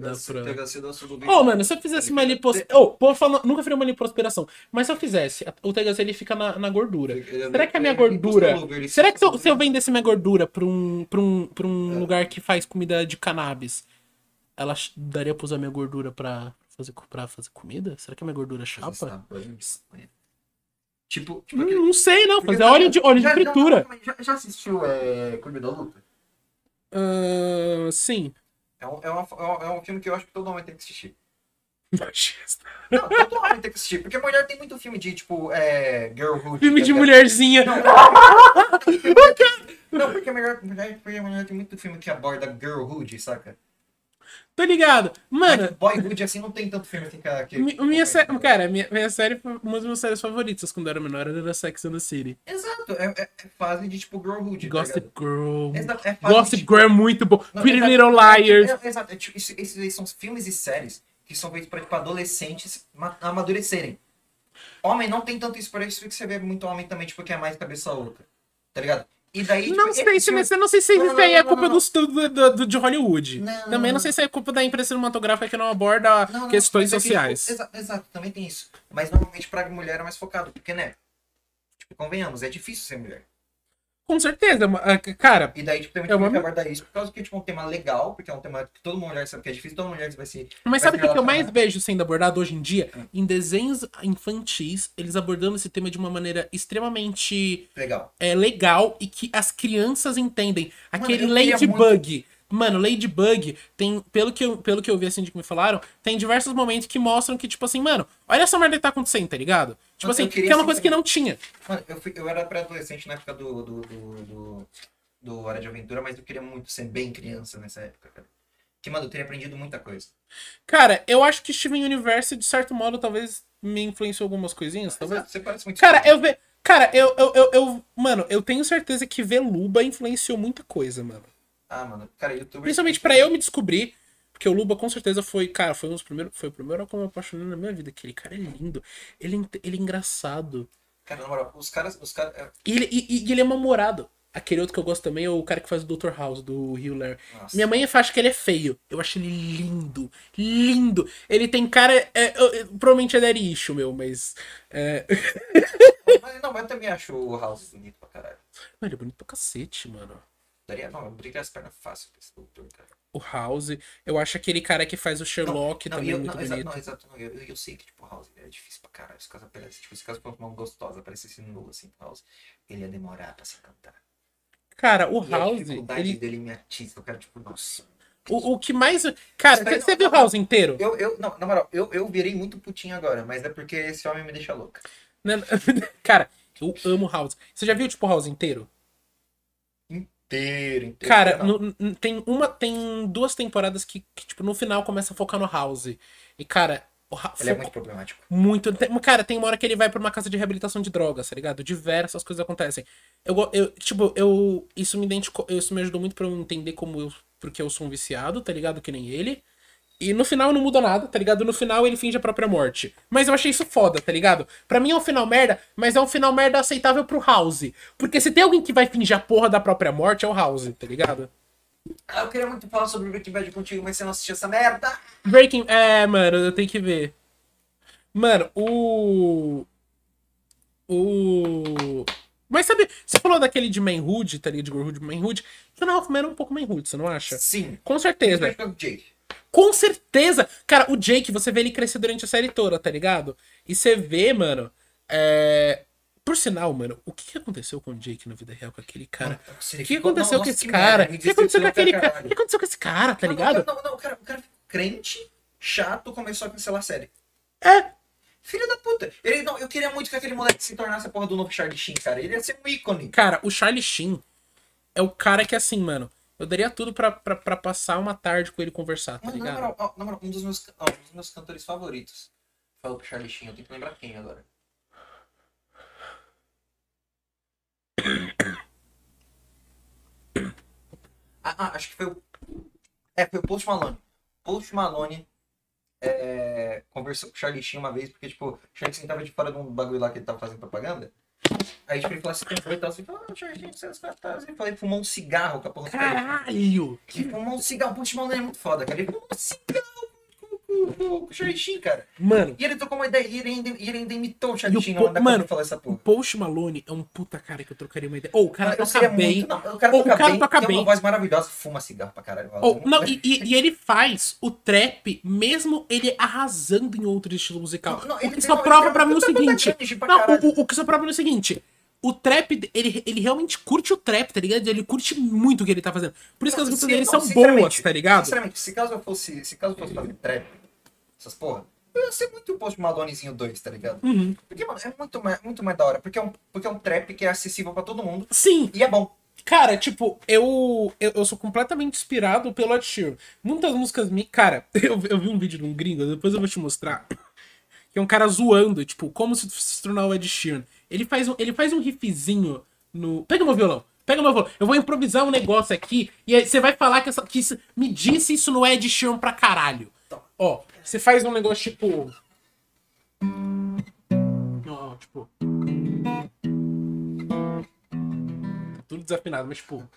THC, dá sua Ô, mano, se eu fizesse uma lipoaspiração. Ô, pô, falando, nunca faria uma lipoaspiração. Mas se eu fizesse, o THC ele fica na, na gordura. Será que a minha gordura. Será que se eu, se eu vendesse minha gordura pra um, pra um, pra um É. lugar que faz comida de cannabis, ela daria pra usar minha gordura pra fazer, pra fazer comida? Será que a minha gordura chapa? Tipo, tipo Hum, aquele- não sei, não. Fazer óleo de, óleo de já- fritura. Já, já, já assistiu é, Clube da Luta? Ah, sim. É um, é, uma- é um- é um filme que eu acho que todo homem tem que assistir. Machista. Não, todo homem tem que assistir. Porque mulher tem muito filme de, tipo, é, Girlhood. Filme de mulherzinha. Não, porque mulher, mulher, mulher tem muito filme que aborda girlhood, saca? Tô ligado. Mano, Boyhood, assim, não tem tanto filme que... que mi- minha série. Cara, minha, minha série. Uma das minhas séries favoritas quando eu era menor era Sex and the City. Exato, é, é, é fase de, tipo, girlhood, tá Gossip ligado? Girl. Exato, é fase Gossip de, tipo, Girl é muito bom. Não, Pretty Little é, Liars. é, Exato, é, tipo, esses aí são filmes e séries que são feitos pra, tipo, adolescentes ma- amadurecerem. Homem não tem tanto isso, por isso que você vê muito homem também, tipo, que é mais cabeça louca. Tá ligado? E daí, Não tipo, sei, se, filme- não sei se Não, isso não, aí é não, culpa não, do estúdio do, do- de Hollywood. Não, Também não não. sei se é culpa da imprensa cinematográfica que não aborda Não, não, questões é que, sociais. tipo, exa- exato, também tem isso. Mas normalmente pra mulher é mais focado, porque, né? Tipo, convenhamos, é difícil ser mulher. Com certeza, ah, cara. E daí, tipo, tem muito É uma- que aborda isso, por causa que tipo, é um tema legal, porque é um tema que toda mulher sabe que é difícil, toda mulher vai se. Mas vai sabe o que, eu mais vejo sendo abordado hoje em dia? Hum. Em desenhos infantis, eles abordando esse tema de uma maneira extremamente Legal. é, legal e que as crianças entendem. Aquele queria Ladybug. Mano, Ladybug tem, pelo que, eu, pelo que eu vi assim de que me falaram, tem diversos momentos que mostram que, tipo assim, mano, olha essa merda que tá acontecendo, tá ligado? Tipo assim, que é uma assim coisa que não tinha. Mano, eu, fui, eu era pré-adolescente na época do, do, do, do, do Hora de Aventura, mas eu queria muito ser bem criança nessa época, cara. Que, mano, eu teria aprendido muita coisa. Cara, eu acho que Steven Universe, de certo modo, talvez me influenciou algumas coisinhas, talvez. Exato, Você parece muito. Cara, eu ve... Cara, eu, eu, eu, eu- Mano, eu tenho certeza que ver Luba influenciou muita coisa, mano. Ah, mano, cara, youtuber. Principalmente pra eu me descobrir. Porque o Luba com certeza foi, cara, foi um dos primeiros. Foi o primeiro como eu me apaixonei na minha vida. Aquele cara é lindo. Ele, é ele é engraçado. Cara, na moral, os caras. Os caras é, E ele, e, e ele é namorado. Aquele outro que eu gosto também é o cara que faz o Dr. House, do Hugh Laurie. Nossa. Minha mãe acha que ele é feio. Eu acho ele lindo. Lindo. Ele tem cara. é, eu- provavelmente é daddy issue, meu, mas. É... Mas, não, mas eu também acho o House bonito pra caralho. Mano, ele é bonito pra cacete, mano. Daria, não, eu brigaria as pernas fácil com esse doutor, cara. O House. Eu acho aquele cara que faz o Sherlock não, também eu, é muito não, exato, bonito. não, exato, não, eu, eu- sei que, tipo, o House é difícil pra caralho. Se caso aparece, tipo, se caso for uma gostosa, aparecesse nu, assim, pro House, ele ia demorar pra se cantar. Cara, o E a House. dificuldade Ele... dele me atiça, eu quero, tipo, nossa. O, o que mais. Cara, daí você não- viu o não- House inteiro? Eu, eu, não, na moral, eu, eu virei muito putinho agora, mas é porque esse homem me deixa louca. Não, não. Cara, eu amo House. Você já viu, tipo, House inteiro? Inteiro, inteiro. Cara, no- tem uma. Tem duas temporadas que, que, tipo, no final começa a focar no House. E, cara. Ele é muito problemático. Muito. Cara, tem uma hora que ele vai pra uma casa de reabilitação de drogas, tá ligado? Diversas coisas acontecem. Eu, eu tipo, eu. Isso me identificou. Isso me ajudou muito pra eu entender como eu. Porque eu sou um viciado, tá ligado? Que nem ele. E no final não muda nada, tá ligado? No final ele finge a própria morte. Mas eu achei isso foda, tá ligado? Pra mim é um final merda, mas é um final merda aceitável pro House. Porque se tem alguém que vai fingir a porra da própria morte, é o House, tá ligado? Ah, eu queria muito falar sobre Breaking Bad contigo, mas você não assistiu essa merda. Breaking. É, mano, eu tenho que ver. Mano, o. O. Mas sabe, você falou daquele de Manhood, tá ligado? De Girlhood, Manhood. Jonah Hoffman era um pouco Manhood, você não acha? Sim. Com certeza. Principalmente com certeza! Cara, o Jake, você vê ele crescer durante a série toda, tá ligado? E você vê, mano. É... Por sinal, mano, o que aconteceu com o Jake na vida real com aquele cara? Nossa, O que aconteceu nossa, com esse cara? O que aconteceu com aquele cara? O que aconteceu com esse cara, tá Não, ligado? Não, não, o cara, o cara crente, chato, começou a cancelar a série. É, Filho da puta. Ele, não, eu queria muito que aquele moleque se tornasse a porra do novo Charlie Sheen, cara. Ele ia ser um ícone. Cara, o Charlie Sheen é o cara que, assim, mano, eu daria tudo pra, pra, pra passar uma tarde com ele conversar, tá Mano, na ligado? moral, na moral, um dos meus, ó, um dos meus cantores favoritos. Falou pro Charlie Sheen, eu tenho que lembrar quem agora. Ah, ah, acho que foi o. É, foi o Post Malone. Post Malone é, conversou com o Charlie Sheen uma vez, porque, tipo, o Charlie Sheen tava de fora de um bagulho lá que ele tava fazendo propaganda. Aí, tipo, ele falou assim, foi e tal, assim, falou, ah, você é cartazes. Eu falei, fumou um cigarro com a porra. Caralho! Ele fumou um cigarro, o Malone é muito foda, cara. Ele fumou um cigarro o Charlie Sheen, cara. Mano, E ele trocou uma ideia, e ele ainda, e ele ainda imitou o Charlie o Sheen Po- mano, falou essa o porra. Post Malone é um puta cara que eu trocaria uma ideia. Ou o cara eu toca bem. muito- não, o cara Ou toca o cara bem, toca tem bem. uma voz maravilhosa, fuma cigarro pra caralho. Ou, não, e, e- e ele faz o trap, mesmo ele arrasando em outro estilo musical. Não, não, o que tem só prova pra tem mim o seguinte. Não, o, o- o que só prova pra mim é o seguinte. O trap, ele, ele realmente curte o trap, tá ligado? Ele curte muito o que ele tá fazendo. Por isso que as músicas dele não, são boas, tá ligado? Sinceramente, se caso eu fosse, se caso eu fosse fazer trap, essas porra, eu ia ser muito o Post Malonezinho 2, tá ligado? Uhum. Porque, mano, é muito mais, muito mais da hora, porque é, um, porque é um trap que é acessível pra todo mundo, Sim, e é bom. Cara, tipo, eu, eu, eu sou completamente inspirado pelo Ed Sheeran. Muitas músicas me. Cara, eu, eu vi um vídeo de um gringo, depois eu vou te mostrar. Que é um cara zoando, tipo, como se, se tornar o Ed Sheeran. Ele faz um, ele faz um riffzinho no. Pega meu violão. Pega meu violão. Eu vou improvisar um negócio aqui e aí você vai falar que, essa, que isso, me disse isso no Ed Sheeran pra caralho. Ó, você faz um negócio tipo. Ó, tipo. Tudo desafinado, mas tipo.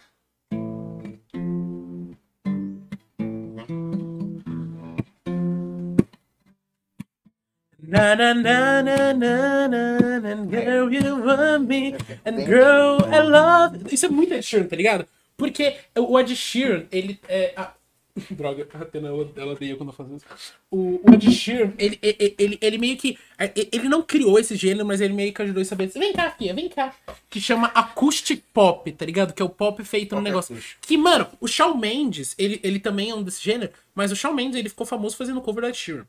Na na na na na na na girl you want me and girl I love Isso é muito Ed Sheeran, tá ligado? Porque o Ed Sheeran, ele é... Droga, a Atena, ela odeia quando eu faço isso. O, o Ed Sheeran, ele, ele, ele, ele meio que... Ele não criou esse gênero, mas ele meio que ajudou a saber vem cá, filha, vem cá. Que chama acoustic pop, tá ligado? Que é o pop feito no Pop negócio. acústico. Que, mano, o Shawn Mendes, ele, ele também é um desse gênero, mas o Shawn Mendes, ele ficou famoso fazendo cover do Ed Sheeran.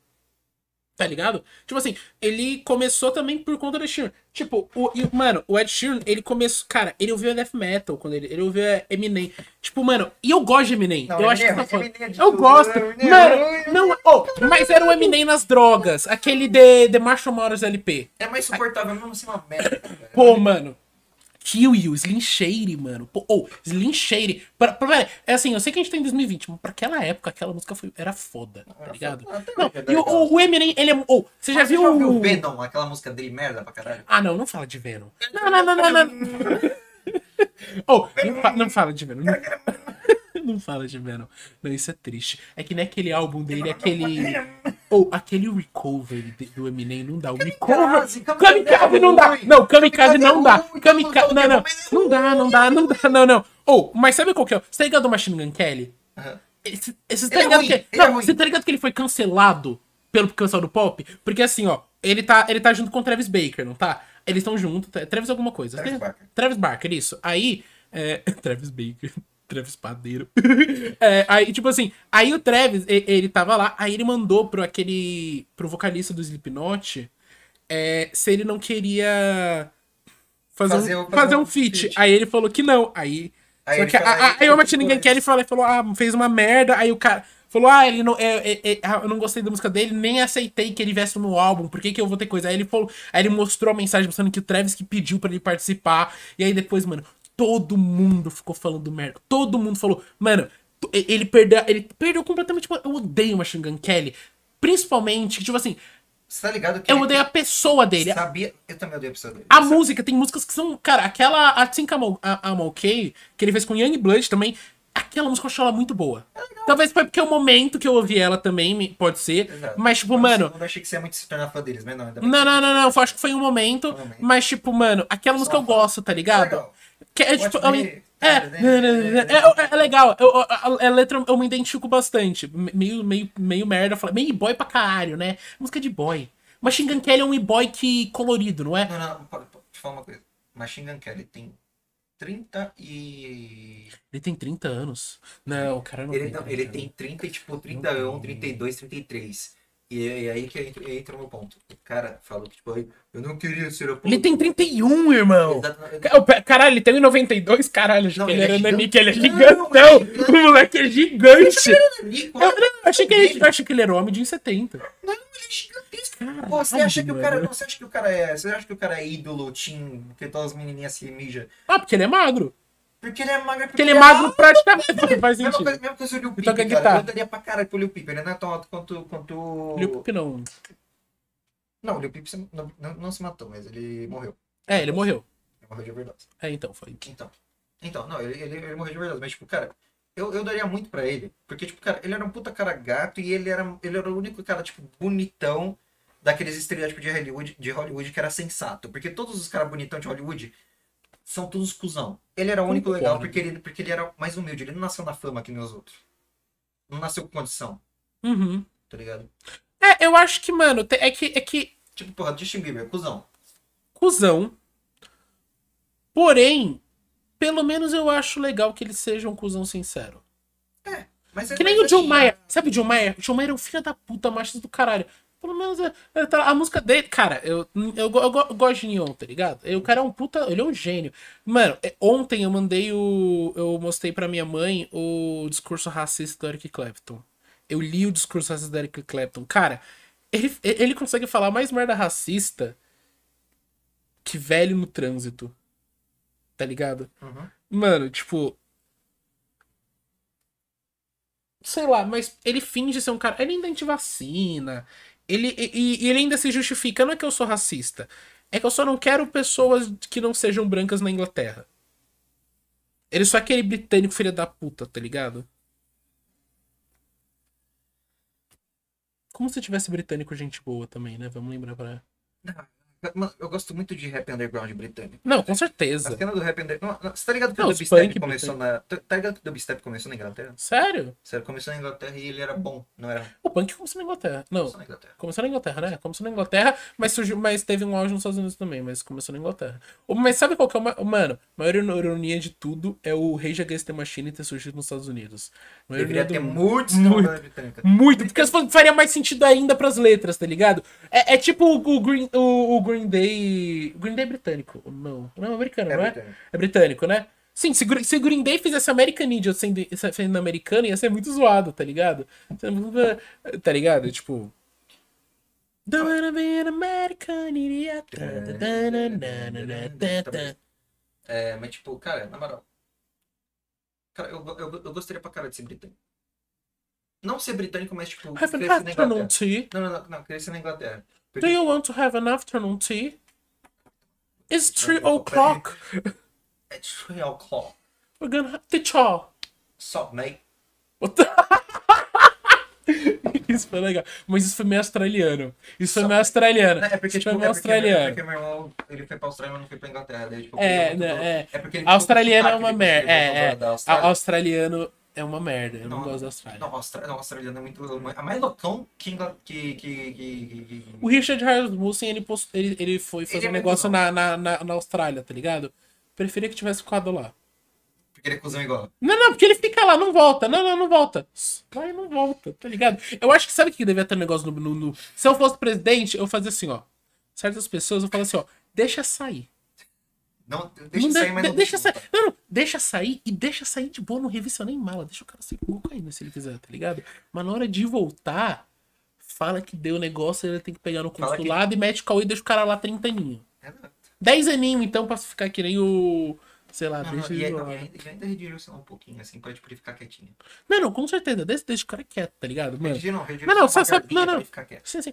Tá ligado? Tipo assim, ele começou também por conta do Ed Sheeran. Tipo, o, e, mano, o Ed Sheeran, ele começou. Cara, ele ouviu death metal quando ele. Ele ouviu Eminem. Tipo, mano, e eu gosto de Eminem. Não, eu acho que tá é- foda. Eminem é Eu gosto. Eminem é Mano, ruim. não. Oh, mas era o Eminem nas drogas. Aquele de, de Marshall Mathers LP. É mais suportável, mesmo assim, uma merda. cara. Pô, mano. Kill You, Slim Shady, mano. Pô, oh, Slim Shady. Pra, pra, é assim, eu sei que a gente tá em 2020, mas pra aquela época, aquela música foi, era foda, tá Era ligado? foda. Não, é e o, o Eminem, ele é. Oh, você já Mas viu Você já ouviu o. o Venom, aquela música dele merda pra caralho? Ah, não, não fala de Venom. Não, não, não, não, não. Oh, não, fa- não fala de Venom. Não, fala de Venom. Não, isso é triste. É que nem aquele álbum dele, aquele. Ou aquele Recovery do Eminem, não dá. O Recovery. Kamikaze, Kamikaze não dá! Não, Kamikaze não dá! Kamikaze. Não, mundo não. Não dá, não dá, não dá, não, não. Ou, mas sabe qual que é? Você tá ligado do Machine Gun Kelly? Esse tá é ligado que. é Não, você tá ligado que ele foi cancelado pelo pessoal do pop? Porque assim, ó, ele tá, ele tá junto com o Travis Baker, não tá? Eles estão juntos. Tra- Travis alguma coisa. Travis Barker. Travis Barker, isso. Aí. É, Travis Baker. Travis Padeiro. É, aí, tipo assim, aí o Travis, ele tava lá, aí ele mandou pro aquele. pro vocalista do Slipknot é, se ele não queria fazer, Fazer um, fazer fazer um um feat. feat. Aí ele falou que não. Aí. Aí que, falou, a- a- aí o Martin Ninguém Quer, ele falou, ele falou, ah, fez uma merda. Aí o cara falou, ah, ele não. é, é, é, ah, eu não gostei da música dele, nem aceitei que ele viesse no álbum, por que, que eu vou ter coisa? Aí ele falou, aí ele mostrou a mensagem mostrando que o Travis que pediu pra ele participar. E aí depois, mano, todo mundo ficou falando merda. Todo mundo falou, mano, ele perdeu. Ele perdeu completamente. Eu odeio o Machine Gun Kelly. Principalmente, tipo assim, Você tá ligado que eu odeio a pessoa dele. sabia... Eu também odeio a pessoa dele. A música, tem músicas que são. Cara, aquela Assim que I'm, I'm OK, que ele fez com Young Blood também. Aquela música eu acho ela muito boa. Talvez foi porque é o momento que eu ouvi ela também, pode ser. Exato. Mas, tipo, Eu mano. não achei que você ia muito se tornar fã deles, mas não. ainda bem Não, não, não, não. eu Acho que foi um momento. Um momento. Mas, tipo, mano, aquela música eu gosto, tá ligado? Legal. Que é, tipo, me- é, é, é, é legal. Eu, a, a- letra eu me identifico bastante. Meio, meio, meio merda. fala- Meio boy pra caralho, né? Música de boy. Machine Gun Kelly é um e-boy que colorido, não é? Não, não, pode, pode te falar uma coisa. Machine Gun Kelly tem 30 e. Ele tem 30 anos. Não, o cara não Ele, tem. não, 30 ele tem 30 e tipo 31, 32, 33. E é aí que entra, entra o meu ponto. O cara falou que, tipo, eu não queria ser a Ele tem 31, irmão. Não, Caralho, ele tem 1,92? Caralho, Não, que ele ele é era gigante. nanique, ele é Não, gigantão. ele é gigante. O moleque é gigante. Ele- Eu, não, eu achei que ele, achei que ele era homem de 1,70. Não, ele é gigantesco. Caralho, Pô, você acha que o cara. Você acha que o cara é. Você acha que o cara é ídolo, Tim, porque todas as menininhas se mijam? Ah, porque ele é magro. Porque ele é magro. Porque ele é magro praticamente. Faz Mesma sentido. coisa, mesma coisa do Lil E Peep, cara. guitarra. Eu daria pra caralho pro Lil Peep. Ele não é tão alto quanto. quanto... Lil Peep não. Não, o Lil Peep se- não, não, não se matou, mas ele morreu. É, ele morreu. Ele morreu de verdade. É, então, foi. Então. Então, não, ele, ele, ele morreu de verdade. Mas, tipo, cara, eu, eu daria muito pra ele. Porque, tipo, cara, ele era um puta cara gato e ele era, ele era o único cara, tipo, bonitão daqueles estereótipos de Hollywood, de Hollywood que era sensato. Porque todos os caras bonitão de Hollywood são todos cuzão. Ele era o único legal porque ele, porque ele era mais humilde. Ele não nasceu na fama que nem os outros. Não nasceu com condição, Uhum. tá ligado? É, eu acho que, mano, é que, é que Tipo, porra, Justin Bieber, cuzão. cuzão. Porém, pelo menos eu acho legal que ele seja um cuzão sincero. Mas é- Que nem o John assim, Mayer. Sabe o John Mayer? O John Mayer é um filho da puta, machista do caralho. Pelo menos é- ele tá- a música dele, cara, eu, eu, eu eu gosto de Neon, tá ligado? O cara é um puta, ele é um gênio. Mano, é- ontem eu mandei o. Eu mostrei pra minha mãe o discurso racista do Eric Clapton. Eu li o discurso racista do Eric Clapton. Cara, ele, ele consegue falar mais merda racista que velho no trânsito. Tá ligado? Uhum. Mano, tipo. Sei lá, mas ele finge ser um cara. Ele ainda antivacina. Ele, e, e ele ainda se justifica. Não é que eu sou racista. É que eu só não quero pessoas que não sejam brancas na Inglaterra. Ele só é aquele britânico filho da puta, tá ligado? Como se tivesse britânico gente boa também, né? Vamos lembrar pra. Mano, eu gosto muito de rap underground britânico. Não, com A certeza. cena do rap underground. Você tá ligado que Não, o dubstep começou na. Tá tá ligado que o dubstep começou na Inglaterra? Sério? Sério, começou na Inglaterra e ele era bom, não era? O punk começou na Inglaterra. Não, Começou na Inglaterra. Começou na Inglaterra, né? Começou na Inglaterra, mas, surgiu, mas teve um auge nos Estados Unidos também, mas começou na Inglaterra. Mas sabe qual que é o. ma- Mano, a maior ironia de tudo é o Rage Against the Machine ter surgido nos Estados Unidos. A Deveria ironia ter do- muitos Muito. britânica. Muito, porque faria mais sentido ainda pras letras, tá ligado? É, é tipo o, o Green, o, o Green Day. Green Day é britânico? Não, não é americano, É não é? britânico. É britânico, né? Sim, se, se Green Day fizesse American Idiot sendo, sendo americano, ia ser muito zoado, tá ligado? Tá ligado? Tipo. Don't wanna be an American idiot. É, mas tipo, cara, na moral. Cara, eu, eu, eu gostaria pra cara de ser britânico. Não ser britânico, mas tipo. Crescer na Inglaterra. não, não, não, crescer na Inglaterra. Do you want to have an afternoon tea? It's three o'clock. É Trail Claw. We're gonna have to tchau. Só, mate. Isso foi legal. Mas isso foi meio australiano. Isso foi meio australiano. É porque, isso tipo, foi meio é porque, é australiano. porque meu irmão, ele foi pra Austrália, mas não foi pra Inglaterra. Daí, tipo, É, voltou- né, é. porque ele Australiano é uma merda. É, é. Australiano é uma merda. Eu não, Não, gosto da Austrália. Não, Austra... não, australiano é muito. É mais loucão que. Que, que, que, O Richard Rasmussen, ele, post... ele, ele foi fazer Ele é um muito negócio na, na, na, na Austrália, tá ligado? Preferia que tivesse ficado lá. Porque ele é cuzão igual. Não, não, porque ele fica lá, não volta. Não, não, não volta. Vai, não volta, tá ligado? Eu acho que sabe o que devia ter um negócio no, no- no- Se eu fosse presidente, eu fazia assim, ó. Certas pessoas, eu falo assim, ó. Deixa sair. Não, deixa Não sair, mas de- não deixa sair. não, deixa sair e deixa sair de boa, não revista nem mala. Deixa o cara sair com cocaína se ele quiser, tá ligado? Mas na hora de voltar, fala que deu negócio, ele tem que pegar no Fala que- consulado e mete o cauê e deixa o cara lá 30 aninhos. Exato. 10 aninhos, então, pra ficar que nem o. Sei lá, Não, deixa não, ele e ainda, ainda redirecionar um pouquinho, assim, pra tipo, ele ficar quietinho. Não, não, com certeza. Deixa, deixa o cara quieto, tá ligado? Mano. Redir- não, Não, não, sabe. verbinha Não, não. ele ficar quieto. Sim, sim.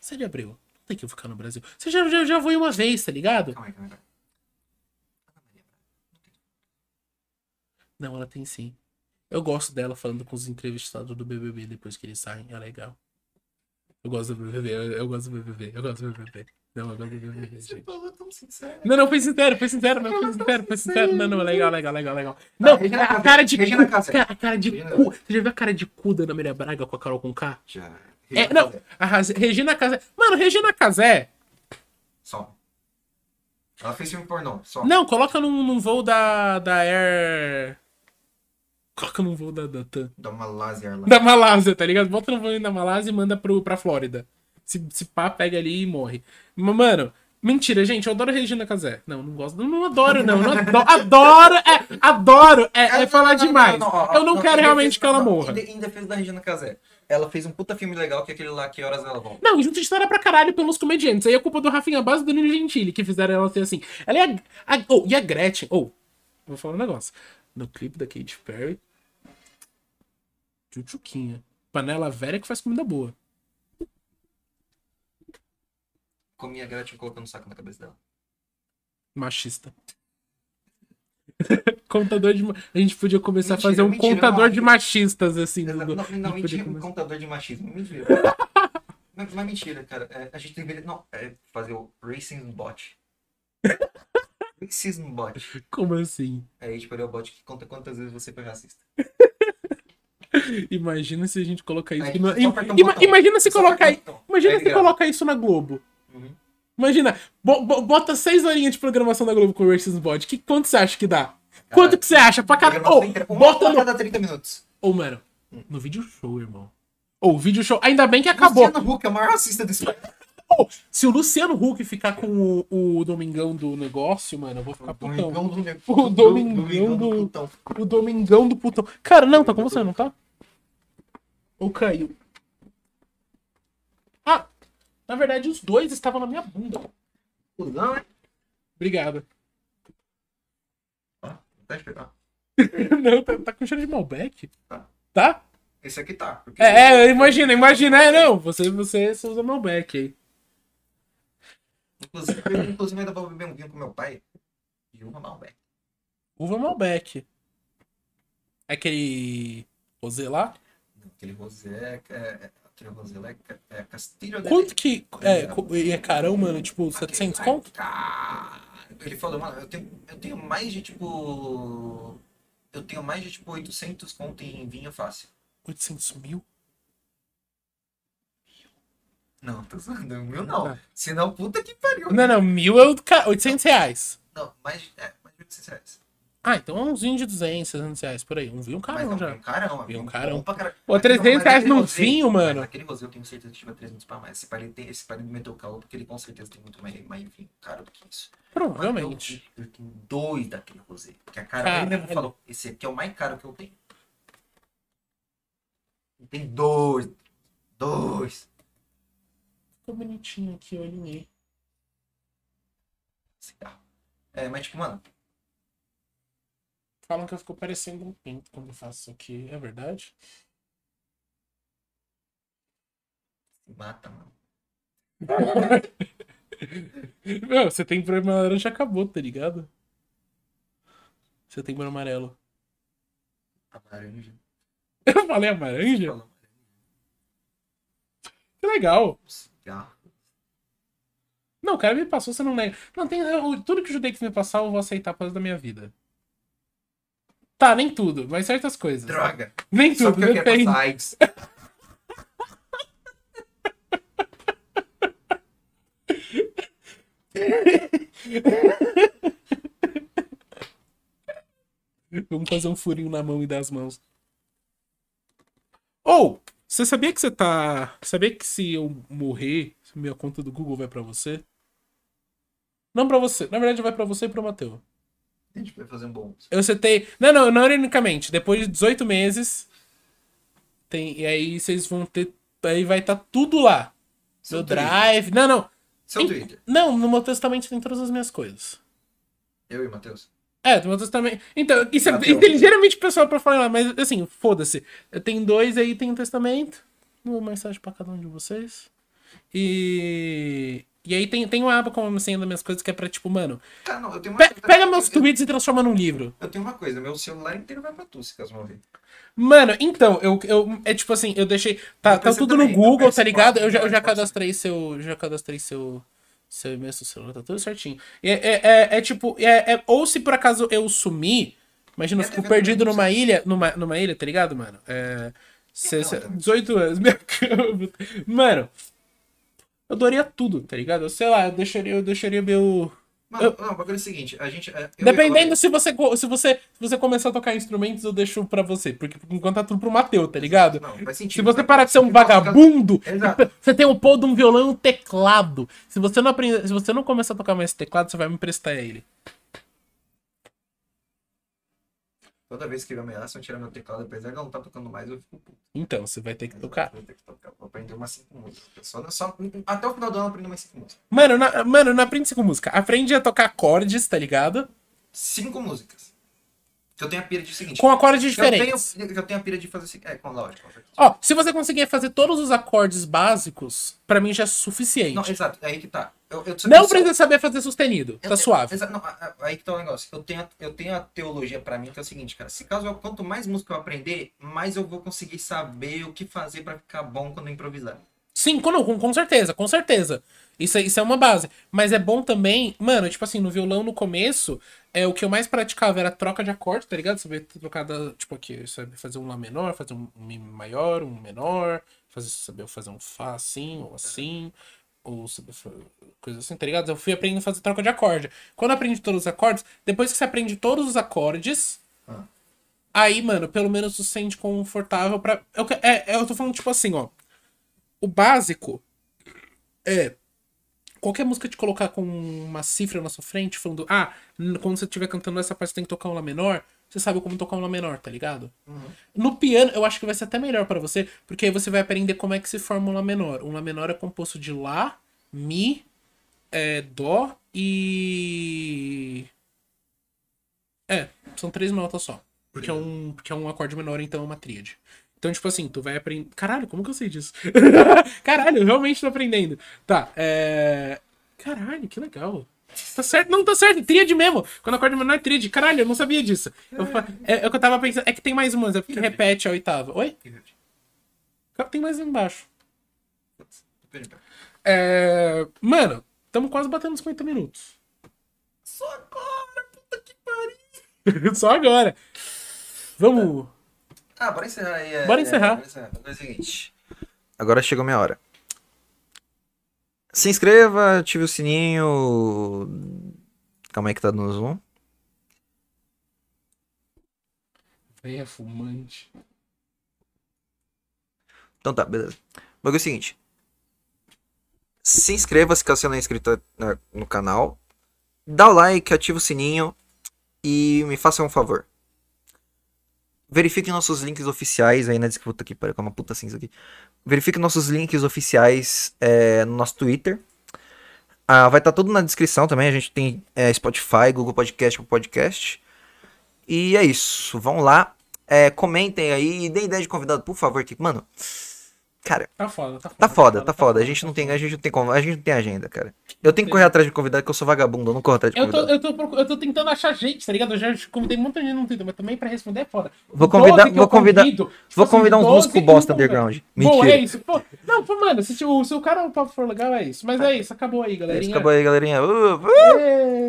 Você de abril. Não tem que eu ficar no Brasil. Você já, já, já foi uma vez, tá ligado? Calma aí. calma aí. Não, ela tem sim. Eu gosto dela falando com os entrevistados do BBB depois que eles saem. É legal. Eu gosto do BBB. Eu, eu gosto do BBB. Eu gosto do BBB. Não, eu gosto do BBB, Você gente. falou tão sincero. Não, não, foi sincero, foi sincero, não, foi sincero, foi sincero. Não, não, legal, legal, legal, legal. Não, Regina a cara de Regina cu. A cara de Regina cu. Você já viu a cara de cu da Ana Maria Braga com a Carol com K? Já. É, não, a Regina Casé. Mano, Regina Casé. Só. Ela fez filme pornô, só. Não, coloca num, num voo da, da Air. Coloca num voo da, da TAM. Da Malásia lá. Da Malásia, tá ligado? Bota no voo da Malásia e manda pro, pra Flórida. Se, se pá, pega ali e morre. Mas, mano, mentira, gente. Eu adoro Regina Casé. Não, não gosto. Não, não adoro, não. não adoro, adoro, é, adoro. É, é falar demais. Eu não quero realmente que ela não, morra. Em, de- em defesa da Regina Casé. Ela fez um puta filme legal que é aquele lá, Que Horas Ela Volta. Não, junto de história pra caralho pelos comediantes. Aí é culpa do Rafinha Base e do Nino Gentili que fizeram ela ser assim. Ela é a. a oh, e a Gretchen. Ou, vou falar um negócio. No clipe da Katy Perry. Tchutchuquinha. Panela velha que faz comida boa. Comia a Gretchen colocando um saco na cabeça dela. Machista. contador de. A gente podia começar a Mentira, fazer um mentira, contador não. de machistas, assim. Não, do- não, não, a mentira, um começar- contador de machismo. Mentira. mas, mas mentira, cara. É, a gente deveria. Não, é fazer o Racism Bot. Racism Bot. Como assim? Aí, tipo, ele é o bot que conta quantas vezes você foi racista. Imagina se a gente colocar isso. Aí, na- um ima-. Imagina se colocar. Imagina Aí se grava. colocar isso na Globo. Uhum. Imagina, bo- bo- bota seis horinhas de programação da Globo com o Racism Bot. Que, quanto você acha que dá? Quanto que você acha? Pra cada. Uma bota no. cada 30 minutos. Ô, mano, no vídeo show, irmão. Ô, vídeo show. Ainda bem que acabou. Luciano Huck é o maior racista desse país. Ô, se o Luciano Huck ficar com o, o Domingão do negócio, mano, eu vou ficar putão. Domingão do O Domingão do- putão. O Domingão do putão. Cara, não, tá com você, não tá? Ou caiu? Ah, na verdade, os dois estavam na minha bunda. Cusão, né? Obrigado. Tá esperando. Não, tá, tá com cheiro de Malbec? Tá. Tá? Esse aqui tá. porque- É, é, imagina, imagina, é, não. Você, você, você usa Malbec aí. Inclusive, eu, inclusive, ainda vou beber um vinho com meu pai. De uma Malbec. Uva Malbec. É aquele rosé lá? Aquele rosé é... é aquele rosé lá é, ca- é Castilho Quanto que é, e é carão, mano? Tipo, 700 Aquele- conto? Cara, Ele falou, mano, eu tenho, eu tenho mais de tipo. Eu tenho mais de tipo 800 conto em vinho fácil. 800 mil? Não, tô zoando, mil não. Senão, puta que pariu. Não, não, mil é o do ca- 800 reais. Não, mais, é, mais de 800 reais. Ah, então é uns vinhos de 200, 300 reais por aí. Um vinho Mas carão não, já. um carão. Vinho um carão. pra. Pô, Mas 300 não, mas reais num vinho, mas mano. Aquele rosé eu tenho certeza que tiver 300 pra mais. Esse pai ele tem, esse pai ele meteu calor porque ele com certeza tem muito mais, mais vinho caro do que isso. Provavelmente. Eu, eu tenho dois daquele rosé. Porque a cara Caralho. mesmo falou: esse aqui é o mais caro que eu tenho. Tem dois. Dois. Ficou bonitinho aqui, eu alinhei. Cigarro. É, mas tipo, mano, Falam que eu fico parecendo um pinto quando eu faço isso aqui. É verdade? se mata, mano. Meu, você tem problema laranja, acabou, tá ligado? Setembro Amarelo. Amaranja. Eu falei amaranja? Falou Que legal. Não, o cara me passou, você não nega. Não, tem. eu- tudo que o Judex me passar, eu vou aceitar pro resto da minha vida. Tá, nem tudo, mas certas coisas. Droga. Nem Só tudo, porque eu quero depende. passar AIDS. Vamos fazer um furinho na mão e dar as mãos. Ou, você sabia que você tá. Sabia que se eu morrer, minha conta do Google vai pra você? Não pra você. Na verdade, vai pra você e pro Matheus. A gente vai fazer um bom. Eu citei. Não, não, não ironicamente. Depois de 18 meses. Tem, e aí vocês vão ter. Aí vai estar tudo lá. Seu Meu Twitter. drive. Não, não. Seu Em- Twitter. Não, no meu testamento tem todas as minhas coisas. Eu e o Matheus. É, meu testamento. Então, isso é, Mateus. isso é ligeiramente pessoal pra falar, mas assim, foda-se. Eu tenho dois aí, tem um testamento. Uma mensagem pra cada um de vocês. E. E aí tem, tem uma aba com a senha das minhas coisas que é pra, tipo, mano. Cara, não, eu tenho uma pe- coisa- pega meus eu- tweets e transforma num livro. Eu tenho uma coisa, meu celular inteiro vai pra tu, se caso morrer. Mano, então, eu, eu. É tipo assim, eu deixei. Tá, tá tudo também, no Google, tá ligado? Eu já, eu já cadastrei seu. Já cadastrei seu. Seu celular, tá tudo certinho. É, é, é, é tipo. É, é- ou se por acaso eu sumir. Imagina, eu fico deve perdido numa ilha. Numa, numa ilha, tá ligado, mano? É. cê- Não, cê- também. 18 anos. minha cama. Mano. Eu doaria tudo, tá ligado? Eu sei lá, eu deixaria, eu deixaria meu. Mano, Eu- não, o bagulho é o seguinte, a gente. é, Dependendo se você, se você se você começar a tocar instrumentos, eu deixo pra você. Porque por enquanto tá tudo pro Mateu, tá ligado? Não, faz sentido. Se você parar de ser um vagabundo, Exato. você tem o pô de um violão e um teclado. Se você não aprender, se você não começar a tocar mais esse teclado, você vai me emprestar ele. Toda vez que ameaçam tirar meu teclado, apesar de não estar tocando mais, eu fico puto. Então, você vai ter que tocar. Vou ter que tocar. Vou aprender umas 5 músicas. Só, só, até o final do ano eu aprendo umas 5 músicas. Mano, na, mano, não aprende com música. Aprende a tocar acordes, tá ligado? 5 músicas. Que eu tenho a pira de seguinte. Com acordes que eu tenho, diferentes. eu tenho a pira de fazer. É, com lógico. Ó, se você conseguir fazer todos os acordes básicos, pra mim já é suficiente. Não, exato, é aí que tá. Eu, eu, Não precisa saber fazer sustenido. Tá suave. exa- não, a- a- aí que tá o negócio. Eu tenho, a- eu tenho a teologia pra mim que é o seguinte, cara. Se caso eu, quanto mais música eu aprender, mais eu vou conseguir saber o que fazer pra ficar bom quando improvisar. Sim, com, com, com certeza, com certeza. Isso, é- isso é uma base. Mas é bom também, mano, tipo assim, no violão no começo, é o que eu mais praticava era troca de acorde, tá ligado? Saber trocar da, tipo aqui, sabe fazer um lá menor, fazer um mi maior, um menor, fazer, saber fazer um fá assim ou assim, ou saber coisa assim, tá ligado? Eu fui aprendendo a fazer troca de acorde. Quando eu aprendi todos os acordes, depois que você aprende todos os acordes, Ah. aí, mano, pelo menos você se sente confortável pra. Eu, que- é, é, eu tô falando tipo assim, ó. O básico é qualquer música te colocar com uma cifra na sua frente, falando, ah, quando você estiver cantando essa parte você tem que tocar um Lá menor, você sabe como tocar um Lá menor, tá ligado? No piano, eu acho que vai ser até melhor pra você, porque aí você vai aprender como é que se forma um Lá menor. Um Lá menor é composto de Lá, Mi, é, Dó e. É, são três notas só. Porque é um, porque é um acorde menor, então é uma tríade. Então, tipo assim, tu vai aprender. Caralho, como que eu sei disso? Caralho, eu realmente tô aprendendo. Tá, é. Caralho, que legal. Tá certo, não, tá certo, tríade mesmo. Quando acorde menor é tríade. Caralho, eu não sabia disso. Eu é, é o que eu tava pensando. É que tem mais umas, é porque repete a oitava. Oi? Tem mais embaixo. É. Mano, estamos quase batendo uns 50 minutos. Só agora, puta que pariu. Só agora. Vamos. Ah, bora encerrar aí. é, Bora é, encerrar. bora encerrar. É o seguinte. Agora chegou minha hora. Se inscreva, ative o sininho. Calma aí que tá dando zoom. Véia fumante. Então tá, beleza. O bagulho é o seguinte. Se inscreva se caso você não é inscrito no canal. Dá o like, ativa o sininho. E me faça um favor. Verifique nossos links oficiais aí na descrição. Puta que com uma puta cinza aqui. Verifique nossos links oficiais é, no nosso Twitter. Ah, vai estar tudo na descrição também. A gente tem é, Spotify, Google Podcast com podcast. E é isso. Vão lá. É, comentem aí e deem ideia de convidado, por favor. Que, mano, Cara, Tá foda, tá foda. tá foda, tá foda. A gente não tem, a gente não tem como, a gente não tem agenda, cara. Eu tenho que correr atrás de convidado, que eu sou vagabundo, eu não corro atrás de Eu tô, convidado. eu, tô, eu tô tentando achar gente, tá ligado? Eu já convidei muita gente no Twitter, mas também pra responder é foda. Vou 12 convidar- vou convidar- convido, tipo Vou convidar uns 12 músicos bosta underground. Bom, Mentira. é isso. Pô, não, pô, mano, se, o- se o cara o papo for legal, é isso. Mas é isso, acabou aí, galerinha. Acabou aí, galerinha. Uh, uh. É.